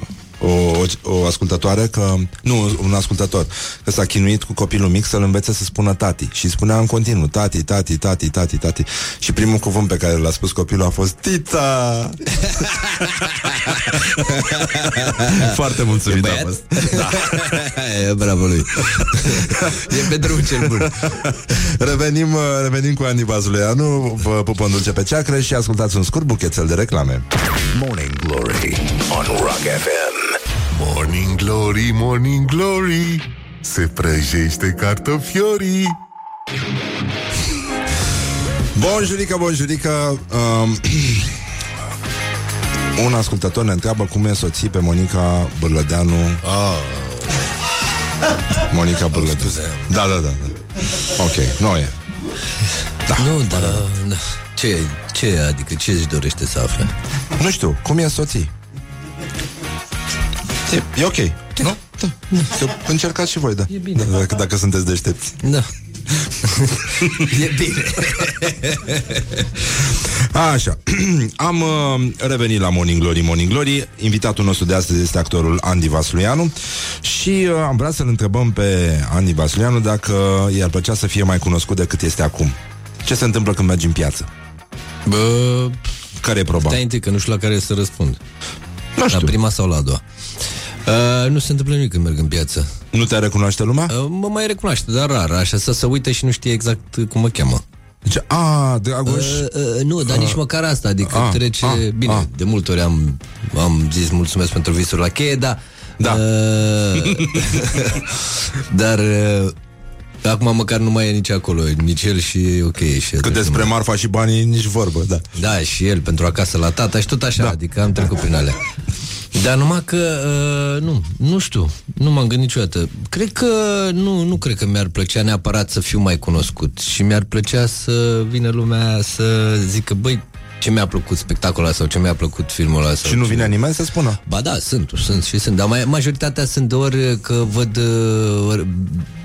o, o, o ascultătoare că, nu, un ascultător, că s-a chinuit cu copilul mic să-l învețe să spună tati și spunea în continuu tati, tati, tati, tati, tati și primul cuvânt pe care l-a spus copilul a fost tita. Foarte mulțumit E a băiat? fost. Da. e, bravo lui. e pe drum cel bun. Revenim, uh, revenim cu Andy Bazuleanu, vă pupăm dulce pe ceacră și ascultați un scurt buchețel de reclame. Morning Glory on Rock FM. Morning Glory, Morning Glory Se prăjește cartofiorii Bonjurică, bonjurică um, Un ascultător ne întreabă cum e soții pe Monica Bârlădeanu oh. Monica Bârlădeanu Da, da, da, da. Ok, nu e Da. Nu, dar... Da. Ce, ce, adică ce își dorește să afle? Nu știu, cum e soții? E, e ok, nu? Da. Că încercați și voi, da. E bine. Da, dacă, dacă sunteți deștepți. Da. e bine. Așa, am uh, revenit la Morning Glory, Morning Glory Invitatul nostru de astăzi este actorul Andy Vasluianu Și uh, am vrea să-l întrebăm pe Andy Vasluianu Dacă i-ar plăcea să fie mai cunoscut decât este acum Ce se întâmplă când mergi în piață? Bă, Care e proba? Stai întâi că nu știu la care să răspund. Nu știu. La prima sau la a doua. Uh, nu se întâmplă nimic când merg în piață. Nu te recunoaște lumea? Uh, mă mai recunoaște, dar rar, așa, să se uite și nu știe exact cum mă cheamă. Deci, a, Dragoș Uh, uh, nu, dar Ah. nici măcar asta, adică Ah, trece ah, bine. ah. De multe ori am, am zis mulțumesc pentru visuri la cheie, dar Da. Uh, dar uh, acum măcar nu mai e nici acolo, nici el și e ok. Și Cât despre marfa și banii, nici vorbă, da Da, și el pentru acasă la tata și tot așa, da. adică am trecut prin alea. Dar numai că, uh, nu, nu știu, nu m-am gândit niciodată. Cred că, nu, nu cred că mi-ar plăcea neapărat să fiu mai cunoscut și mi-ar plăcea să vină lumea să zică, băi, ce mi-a plăcut spectacolul ăla sau ce mi-a plăcut filmul ăla. Sau Și nu ce- vine nimeni să spună Ba da, sunt, sunt și sunt, dar mai, majoritatea sunt ori că văd uh, ori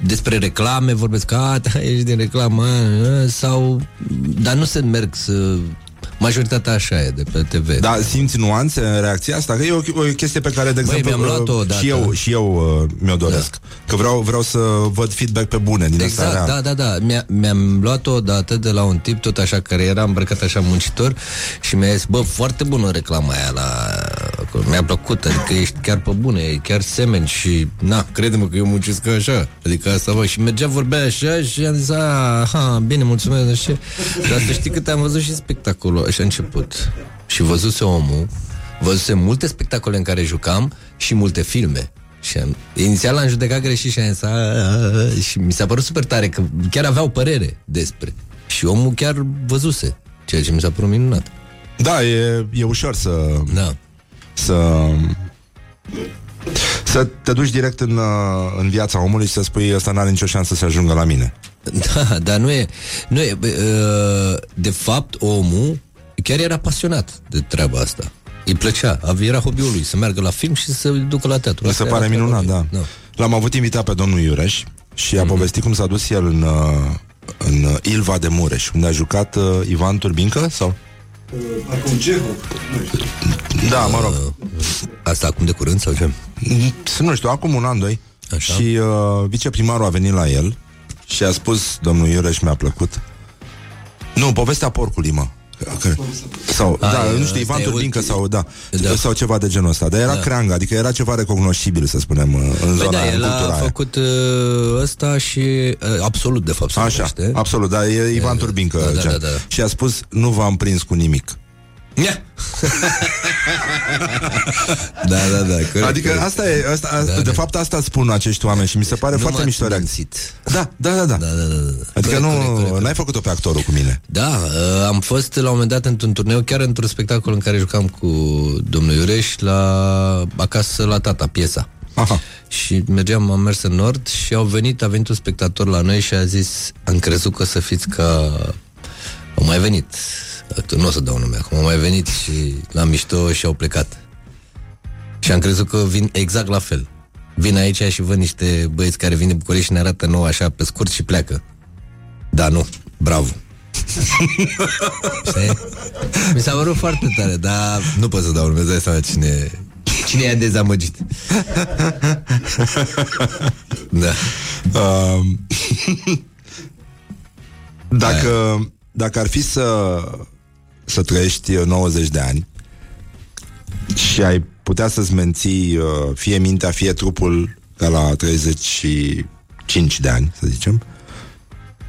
despre reclame, vorbesc că a, da, ești din reclamă, a, a, sau, dar nu se merg să... Majoritatea așa e de pe TV. Da, simți nuanțe în reacția asta? Că e o, o chestie pe care, de Băi, exemplu, mi-am luat-o uh, odată. și eu, și eu uh, mi-o doresc. Da. Că vreau, vreau să văd feedback pe bune din asta Exact, rea. da, da, da. Mi-a, mi-am luat-o odată de la un tip, tot așa, care era îmbrăcat așa muncitor și mi-a zis, bă, foarte bună reclama aia la... acolo. Mi-a plăcut, adică ești chiar pe bune, e chiar semeni și, na, crede-mă că eu muncesc așa. Adică asta, bă, și mergea, vorbea așa și am zis, aha, bine, mulțumesc, nu știu ce. Dar să știi că am văzut și spectacolul și a început. Și văzuse omul, văzuse multe spectacole în care jucam și multe filme. Și am, inițial am judecat greșit și am zis, "A, a, a", și mi s-a părut super tare că chiar aveau părere despre. Și omul chiar văzuse, ceea ce mi s-a părut minunat. Da, e, e ușor să... Da. Să... Să te duci direct în, uh, în viața omului și să spui ăsta n-are nicio șansă să ajungă la mine. Da, dar nu e, nu e, bă, uh, de fapt, omul chiar era pasionat de treaba asta. Îi plăcea, avea- era hobby-ul lui, să meargă la film și să se ducă la teatru. Mi Asta se era pare treaba minunat, lui. da. L-am avut invitat pe domnul Iureș și a povestit cum s-a dus el în, uh, în uh, Ilva de Mureș, unde a jucat uh, Ivan Turbincă, sau? Acum Cehov. Da, mă rog. Asta acum de curând sau ce? Să nu știu, acum un an, doi. Așa. Și uh, viceprimarul a venit la el și a spus, domnul Iureș mi-a plăcut. Nu, povestea porcului, mă. Că- Sau, A, da, e, nu știu, Ivan asta e Turbincă ultim- sau, da, Da. sau ceva de genul ăsta. Dar era Da. creangă, adică era ceva recognoscibil, să spunem, uh, în Păi zona da, aia, în el cultura a aia. făcut uh, ăsta și uh, absolut, de fapt, se Așa, numește. absolut, da, e Ivan Turbincă. da, da, gen. da, da. Și a spus, nu v-am prins cu nimic. Ia! da, da, da. Corect, Adică corect. asta e, asta, asta, Da, de da. fapt asta spun acești oameni și mi se pare Nu foarte m-ați mișto reacție. mințit. Da, da, da, da. Da, da, da, da. Adică Corect, nu, corect, corect, corect. n-ai făcut-o pe actorul cu mine. Da, uh, am fost la un moment dat într-un turneu, chiar într-un spectacol în care jucam cu domnul Iureș la acasă la tata, piesa. Aha. Și mergeam, am mers în nord și au venit, a venit un spectator la noi și a zis, am crezut că o să fiți ca... Au mai venit, actor, nu o să dau nume acum, au mai venit și la mișto și au plecat. Și am crezut că vin exact la fel. Vin aici și văd niște băieți care vin de București și ne arată nouă așa pe scurt și pleacă. Da, nu, bravo. Știi? Mi s-a părut foarte tare, dar nu pot să dau nume, îți dai seama cine, cine i-a dezamăgit. da. Um, dacă, dacă ar fi să, să trăiești 90 de ani și ai putea să-ți menții uh, fie mintea, fie trupul ca la 35 de ani, să zicem,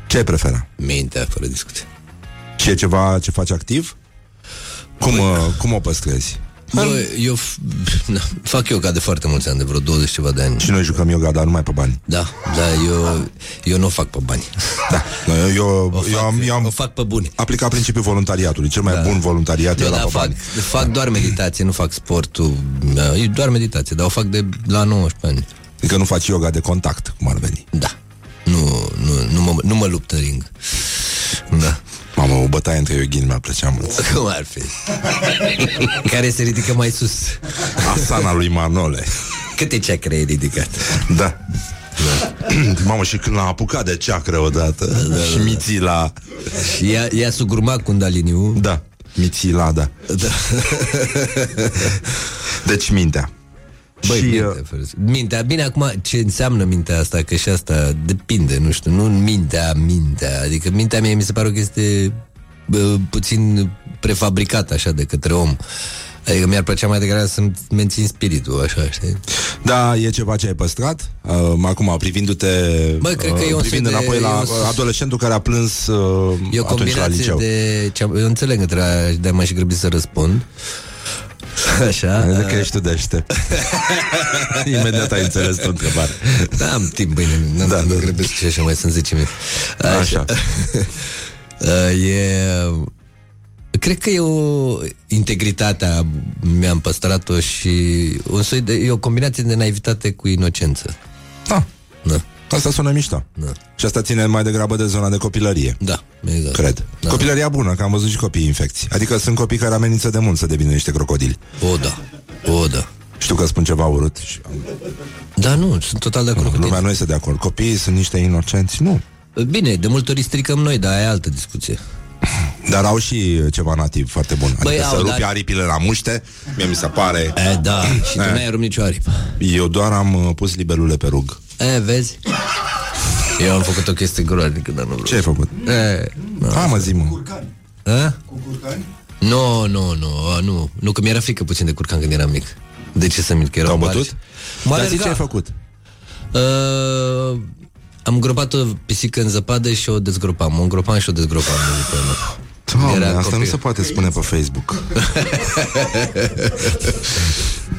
ce ai prefera? Mintea, fără discuție. Și e ceva ce faci activ? Cum, uh, cum o păstrezi? Bă, eu f- na, fac yoga de foarte mulți ani, de vreo 20 ceva de ani. Și noi jucăm yoga, dar numai pe bani. Da, da, eu, eu nu o fac pe bani. Da, eu, eu, O fac, eu am, eu am o fac pe buni. aplicat principiul voluntariatului. Cel mai Da. bun voluntariat e Eu, la da, pe fac, bani. fac doar meditație, nu fac sportul. Da, e doar meditație, dar o fac de la 19 ani. Adică nu faci yoga de contact, cum ar veni. Da. Nu, nu, nu, mă, nu mă lupt în ring. Da. Mamă, o bătaie între yoghini mi-ar plăcea mult. Cum ar fi? Care se ridică mai sus. Asana lui Manole. Câte ceacre e ridicat? Da. Mamă, și când l-am apucat de ceacră odată da, Și mițila Și ia, ia sugurma Kundaliniu. Da, mițila, da Da. Deci mintea Băi, și, mintea, uh, fără... mintea, bine, acum ce înseamnă mintea asta? Că și asta depinde, nu știu, nu mintea, mintea. Adică mintea mie mi se pare că este bă, puțin prefabricată așa de către om. Adică mi-ar plăcea mai degrabă să mențin spiritul, așa, știi? Da, e ceva ce ai păstrat uh, Acum, privindu-te Bă, cred că e un Privind soi de- înapoi la e un- adolescentul care a plâns uh, E o Atunci la combinație liceu de... Ce eu înțeleg că trebuie de m-aș grăbi să răspund. Așa. Cred că ești tu deștept Imediat ai înțeles tu întrebare Da, am timp, bine, n-am Da, da, da. da. grăbesc și așa, mai sunt 10 minute. Așa. Uh, e... Cred că e o integritatea mi-am păstrat-o și un soi de, e o combinație de naivitate cu inocență. Da, Da. Asta sună mișto Da. Și asta ține mai degrabă de zona de copilărie Da, exact. Cred. Da. Copilăria bună, că am văzut și copii infecți. Adică sunt copii care amenință de mult să devină niște crocodili. O, da. O, da. Știu că spun ceva urât și Da, nu, sunt total de acord cu lumea tine. nu este de acord. Copiii sunt niște inocenți, nu. Bine, de multe ori stricăm noi, dar aia e altă discuție. Dar au și ceva nativ foarte bun. Adică Băi, să au, rupi dar- aripile la muște, mie mi se pare... E, da, și tu E. n-ai rupt nicio aripă. Eu doar am uh, pus libelule pe rug. E, vezi? Eu am făcut o chestie groaznică, dar nu vreau. Ce ai făcut? E, nu. Ha, mă zi, mă. A? Nu, nu, nu, a, nu. Nu, că mi-era frică puțin de curcan când eram mic. De ce să mint că erau Te-au mari? bătut? Mă Dar zi alerga. ce ai făcut? Uh, am gropat o pisică în zăpadă și o dezgropam. O îngropam și o dezgropam. după mă. Doamne, Era asta nu copil. se poate spune pe Facebook.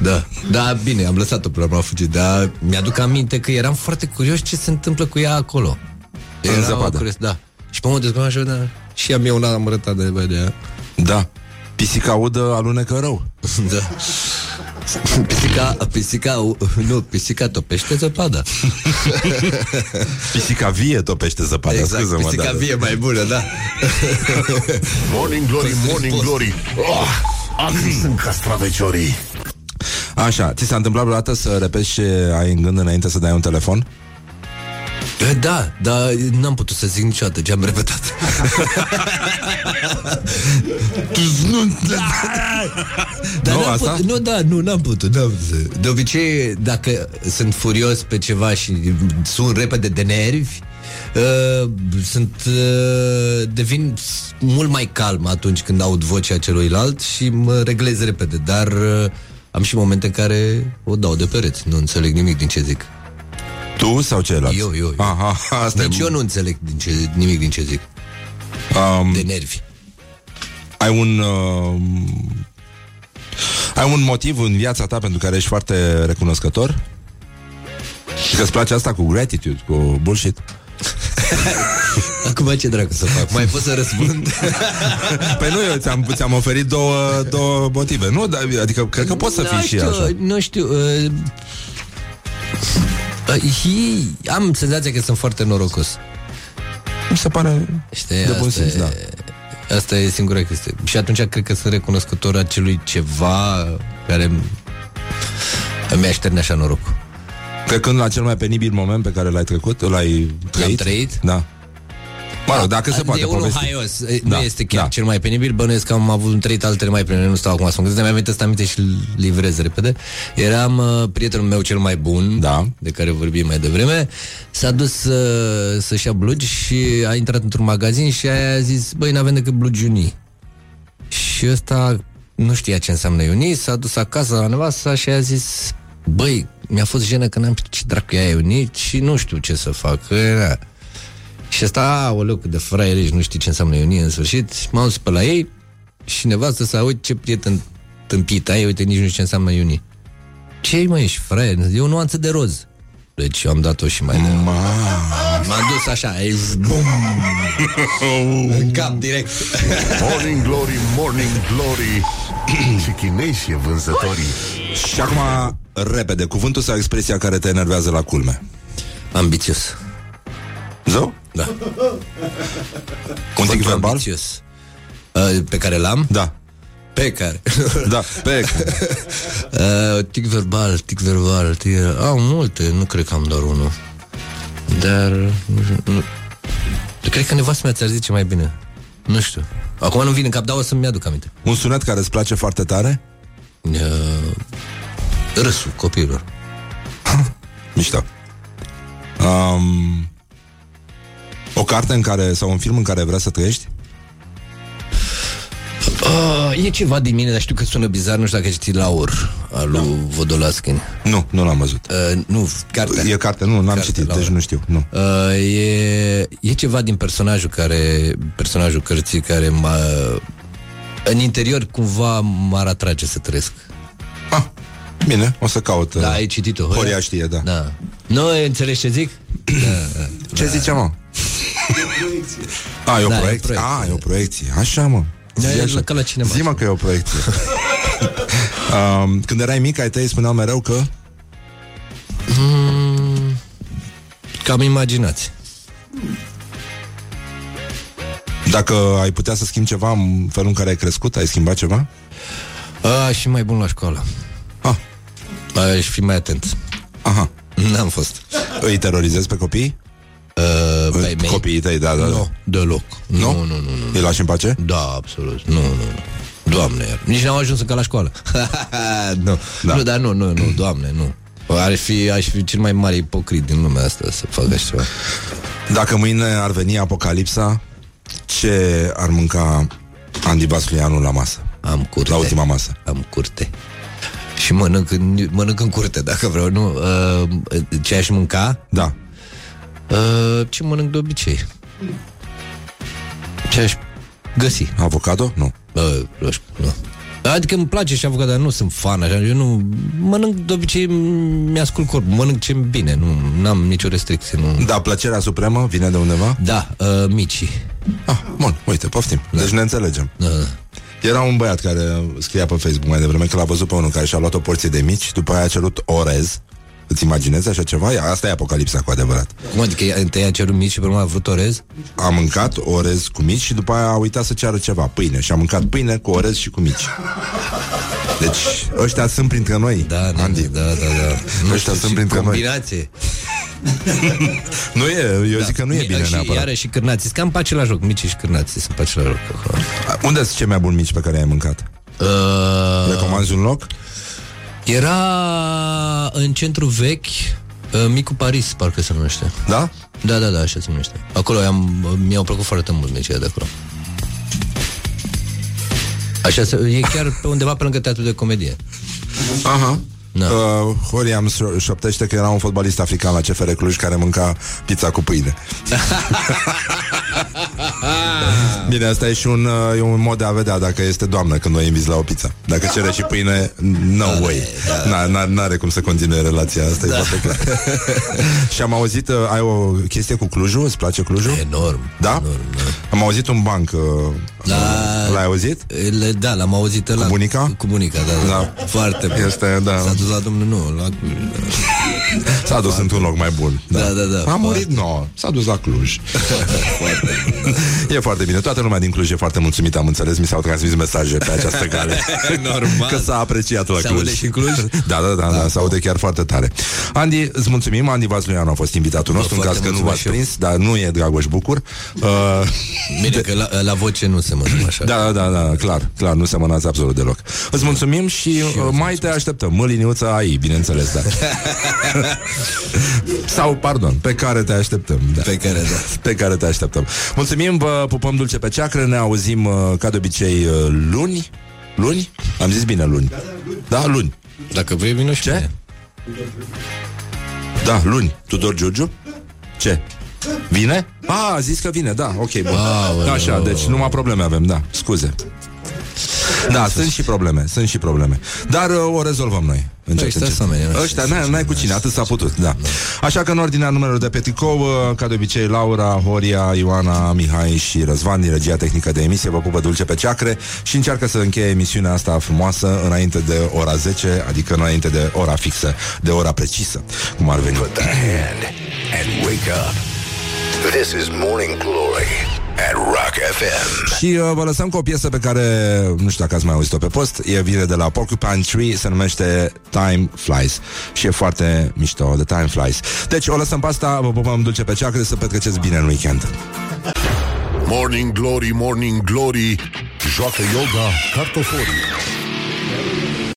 Da, da, bine, am lăsat-o până la urmă a fugit, dar mi-aduc aminte că eram foarte curios ce se întâmplă cu ea acolo. În zăpadă. Curios, da. Și pe mă dezgropam și eu, da. Și am eu una am arătat de, bă, de ea. Da. Pisica udă alunecă rău. Da. Pisica, pisica, nu, pisica topește zăpada. Pisica vie topește zăpada, Exact, scuză-mă. pisica da. vie mai bună, da. Morning glory, morning glory. Oh, acri sunt castraveciorii. Așa, ți s-a întâmplat vreodată să repeți ce ai în gând înainte să dai un telefon? Da, dar n-am putut să zic niciodată ce am repetat. Dar Nu, n-am asta? Putut, nu, da, nu, n-am putut, n-am putut. De obicei, dacă sunt furios pe ceva și sun repede de nervi, uh, sunt, uh, devin mult mai calm atunci când aud vocea celuilalt și mă reglez repede, dar uh, am și momente în care o dau de pereți, nu înțeleg nimic din ce zic. Tu sau ceilalți? Eu, eu, eu. Aha, asta Deci e... eu nu înțeleg din ce, nimic din ce zic. Um, De nervi. ai un... Uh, ai un motiv în viața ta pentru care ești foarte recunoscător? Și că îți place asta cu gratitude, cu bullshit? Acum ce dracu să fac? Mai pot să răspund? Păi nu, eu ți-am, ți-am oferit două, două motive, nu? Dar, adică, cred că poți să fii și știu, așa. Nu știu. Uh, uh, hi, am senzația că sunt foarte norocos. Mi se pare Știi, de bun asta, simț, e, da. asta e singura chestie. Și atunci cred că sunt recunoscător acelui ceva care mi-a șterne așa norocul. Trecând la cel mai penibil moment pe care l-ai trecut, l-ai trăit? trăit? Da. Mă rog, dacă se E poate unul povesti. haios, e, Da, nu este chiar da. cel mai penibil. Bănuiesc că am avut un trăit altele mai penibile Nu stau acum să mă gândesc, dar mi-am venit asta aminte și îl livrez repede. Eram uh, prietenul meu cel mai bun Da. De care vorbim mai devreme. S-a dus uh, să-și ia blugi Și a intrat într-un magazin Și aia a zis Băi, n-avem decât blugi unii. Și ăsta nu știa ce înseamnă unii. S-a dus acasă la nevasta și a zis Băi, mi-a fost jenă că n-am știut ce dracu e aia unii Și nu știu ce să fac. Că, și asta, o cât de fraier ești, nu știi ce înseamnă iunie în sfârșit. M-am dus pe la ei și nevastă să uite ce prieten tâmpit ai, uite, nici nu știu ce înseamnă iunie. Ce mă, ești fraier? E o nuanță de roz. Deci eu am dat-o și mai de... M-am dus așa, e bum, în cap direct. Morning glory, morning glory. și chinezi e vânzătorii. Și acum, repede, cuvântul sau expresia care te enervează la culme? Ambițios. Zău? Da. Un tic verbal? Ambițios. Uh, pe care l-am? Da. Pe care. Da, pe care. uh, tic verbal, tic verbal. Tic... Au multe, nu cred că am doar unul. Dar... Nu, știu, nu. Cred că nevastă mea ți-ar zice mai bine. Nu știu. Acum nu vine în cap, dar o să-mi aduc aminte. Un sunet care îți place foarte tare? Uh, râsul copiilor. Mișto. Um, o carte în care, sau un film în care vrea să trăiești? Uh, e ceva din mine, dar știu că sună bizar, nu știu dacă ai citit Laur al lui Vodolaskin. Nu, nu l-am văzut. Uh, nu, cartea. E carte, nu, n-am Carte, citit, Laura. deci nu știu. Nu. Uh, e, e ceva din personajul care personajul cărții care m-a în interior cumva m-ar atrage să trăiesc. Ah, bine, o să caut. Da, ai citit-o. Horia știe, da. Da. Nu înțelegi ce zic? Da, da. Ce zice, mă? A, e o Da, e o proiecție. proiecție, A, e o proiecție. Așa, mă. Da, Zi e așa. ca la cinema. Zi-mă că e o proiecție. um, când erai mic, ai tăi spuneau mereu că... Mm, cam imaginați. Dacă ai putea să schimbi ceva în felul în care ai crescut, ai schimbat ceva? A, și mai bun la școală. Ah. Aș fi mai atent. Aha. N-am fost. Îi terorizezi pe copii? Uh, pe mei? Copiii tăi, da, da. Nu, da. deloc. Nu? Nu, nu, nu. nu. Îi lași în pace? Da, absolut. Nu, nu, nu. Doamne, iar. nici n-am ajuns încă la școală. nu. Da. nu, dar nu, nu, nu, doamne, nu. Aș fi, aș fi cel mai mare ipocrit din lumea asta să fac așa ceva. Dacă mâine ar veni apocalipsa, ce ar mânca Andy Basculianu la masă? Am curte. La ultima masă. Am curte. Și mănânc în, mănânc în curte, dacă vreau, nu? Uh, ce aș mânca? Da. Uh, ce mănânc de obicei? Ce aș găsi? Avocado? Nu. Uh, nu știu, nu. Adică îmi place și avocat, dar nu sunt fan așa. Eu nu mănânc de obicei, mi-ascult corpul, mănânc ce bine, nu am nicio restricție. Nu. Da, plăcerea supremă vine de undeva? Da, uh, micii. Ah, bun, uite, poftim. Deci ne înțelegem. Da. Era un băiat care scria pe Facebook mai devreme că l-a văzut pe unul care și-a luat o porție de mici, după aia a cerut orez. Îți imaginezi așa ceva? Ia, Asta e apocalipsa cu adevărat. Cum adică ea- întâi a cerut mici și pe urmă a vrut orez? A mâncat orez cu mici și după aia a uitat să ceară ceva, pâine. Și a mâncat pâine cu orez și cu mici. Deci, ăștia sunt printre noi, Da, da, Andy. da, da, da. Nu Ăștia știu, sunt și printre noi. combinație. Nu e, eu zic că nu e bine și neapărat. Iară și cârnații, sunt cam pe același loc, mici și cârnații sunt pe același loc. acolo. Unde sunt cei mai buni mici pe care i-ai mâncat? Uh, Recomanzi un loc? Era în centru vechi, uh, Micul Paris, parcă se numește. Da? Da, da, da, așa se numește. Acolo am, mi-au plăcut foarte mult micii de acolo. Așa, se- e chiar pe undeva pe lângă teatru de comedie. Aha. Da. Uh, Horiam șo- șoptește că era un fotbalist african la CFR Cluj care mânca pizza cu pâine. Bine, asta e și un, uh, e un mod de a vedea dacă este doamnă când o inviți la o pizza. Dacă cere și pâine, no way. Da. N- N-are cum să continue relația asta, da. e foarte clar. și am auzit, uh, ai o chestie cu Clujul? Îți place Clujul? Enorm. Da? Enorm, da. Am auzit un banc. Uh, Da. L-ai auzit? Le, da, l-am auzit ăla. Cu bunica? Cu bunica, da, da. Da. Foarte bun. Este, da. S-a dus la domnul, nu, la... S-a dus într-un loc mai bun. Da, da, da. A murit, nu, no, s-a dus la Cluj. e foarte bine. Toată lumea din Cluj e foarte mulțumită, am înțeles. Mi s-au transmis mesaje pe această cale. Normal. Că s-a apreciat la Se Cluj. aude și în Cluj? Da, da, da, da, se aude chiar foarte tare. Andy, îți mulțumim. Andy Vasluianu a fost invitatul nostru, în foarte caz că nu mulțumesc v-ați și prins, dar nu e Dragoș Bucur. Uh, Bine, că la, la voce nu se mănâncă așa. da, da, da, clar, clar, nu semănați absolut deloc. Îți mulțumim și, uh, mai te așteptăm. Măliniuța ai, bineînțeles, da. Sau, pardon, pe care te așteptăm. Da. Pe care, da. Pe care te așteptăm. Mulțumim, vă pupăm dulce pe ceacră, ne auzim uh, ca de obicei uh, luni. Luni? Am zis bine luni. Da, luni. Dacă vrei, vină și Ce? mine. Da, luni. Tudor Giurgiu? Ce? Vine? A, a zis că vine, da, ok, bun. Aoleu. Așa, deci numai probleme avem, da, scuze. Da, sunt și probleme, sunt și probleme. Dar uh, o rezolvăm noi. Încet, Păi, stați încet. oamenii, nu? Ăștia, n-ai, n-ai cu cine, atât s-a putut, da. Așa că în ordinea numerelor de pe tricou, uh, ca de obicei, Laura, Horia, Ioana, Mihai și Răzvan din regia tehnică de emisie vă pupă dulce pe ceacre și încearcă să încheie emisiunea asta frumoasă înainte de ora 10, adică înainte de ora fixă, de ora precisă, cum ar veni. Put the hand and wake up. This is Morning Glory at Rock FM. Și uh, vă lăsăm cu o piesă pe care Nu știu dacă ați mai auzit-o pe post E vine de la Porcupine Tree Se numește Time Flies. Și e foarte mișto de Time Flies. Deci o lăsăm pe asta Vă pupăm dulce pe ceacră Să petreceți bine în weekend. Morning Glory, Morning Glory Joacă yoga cartoforii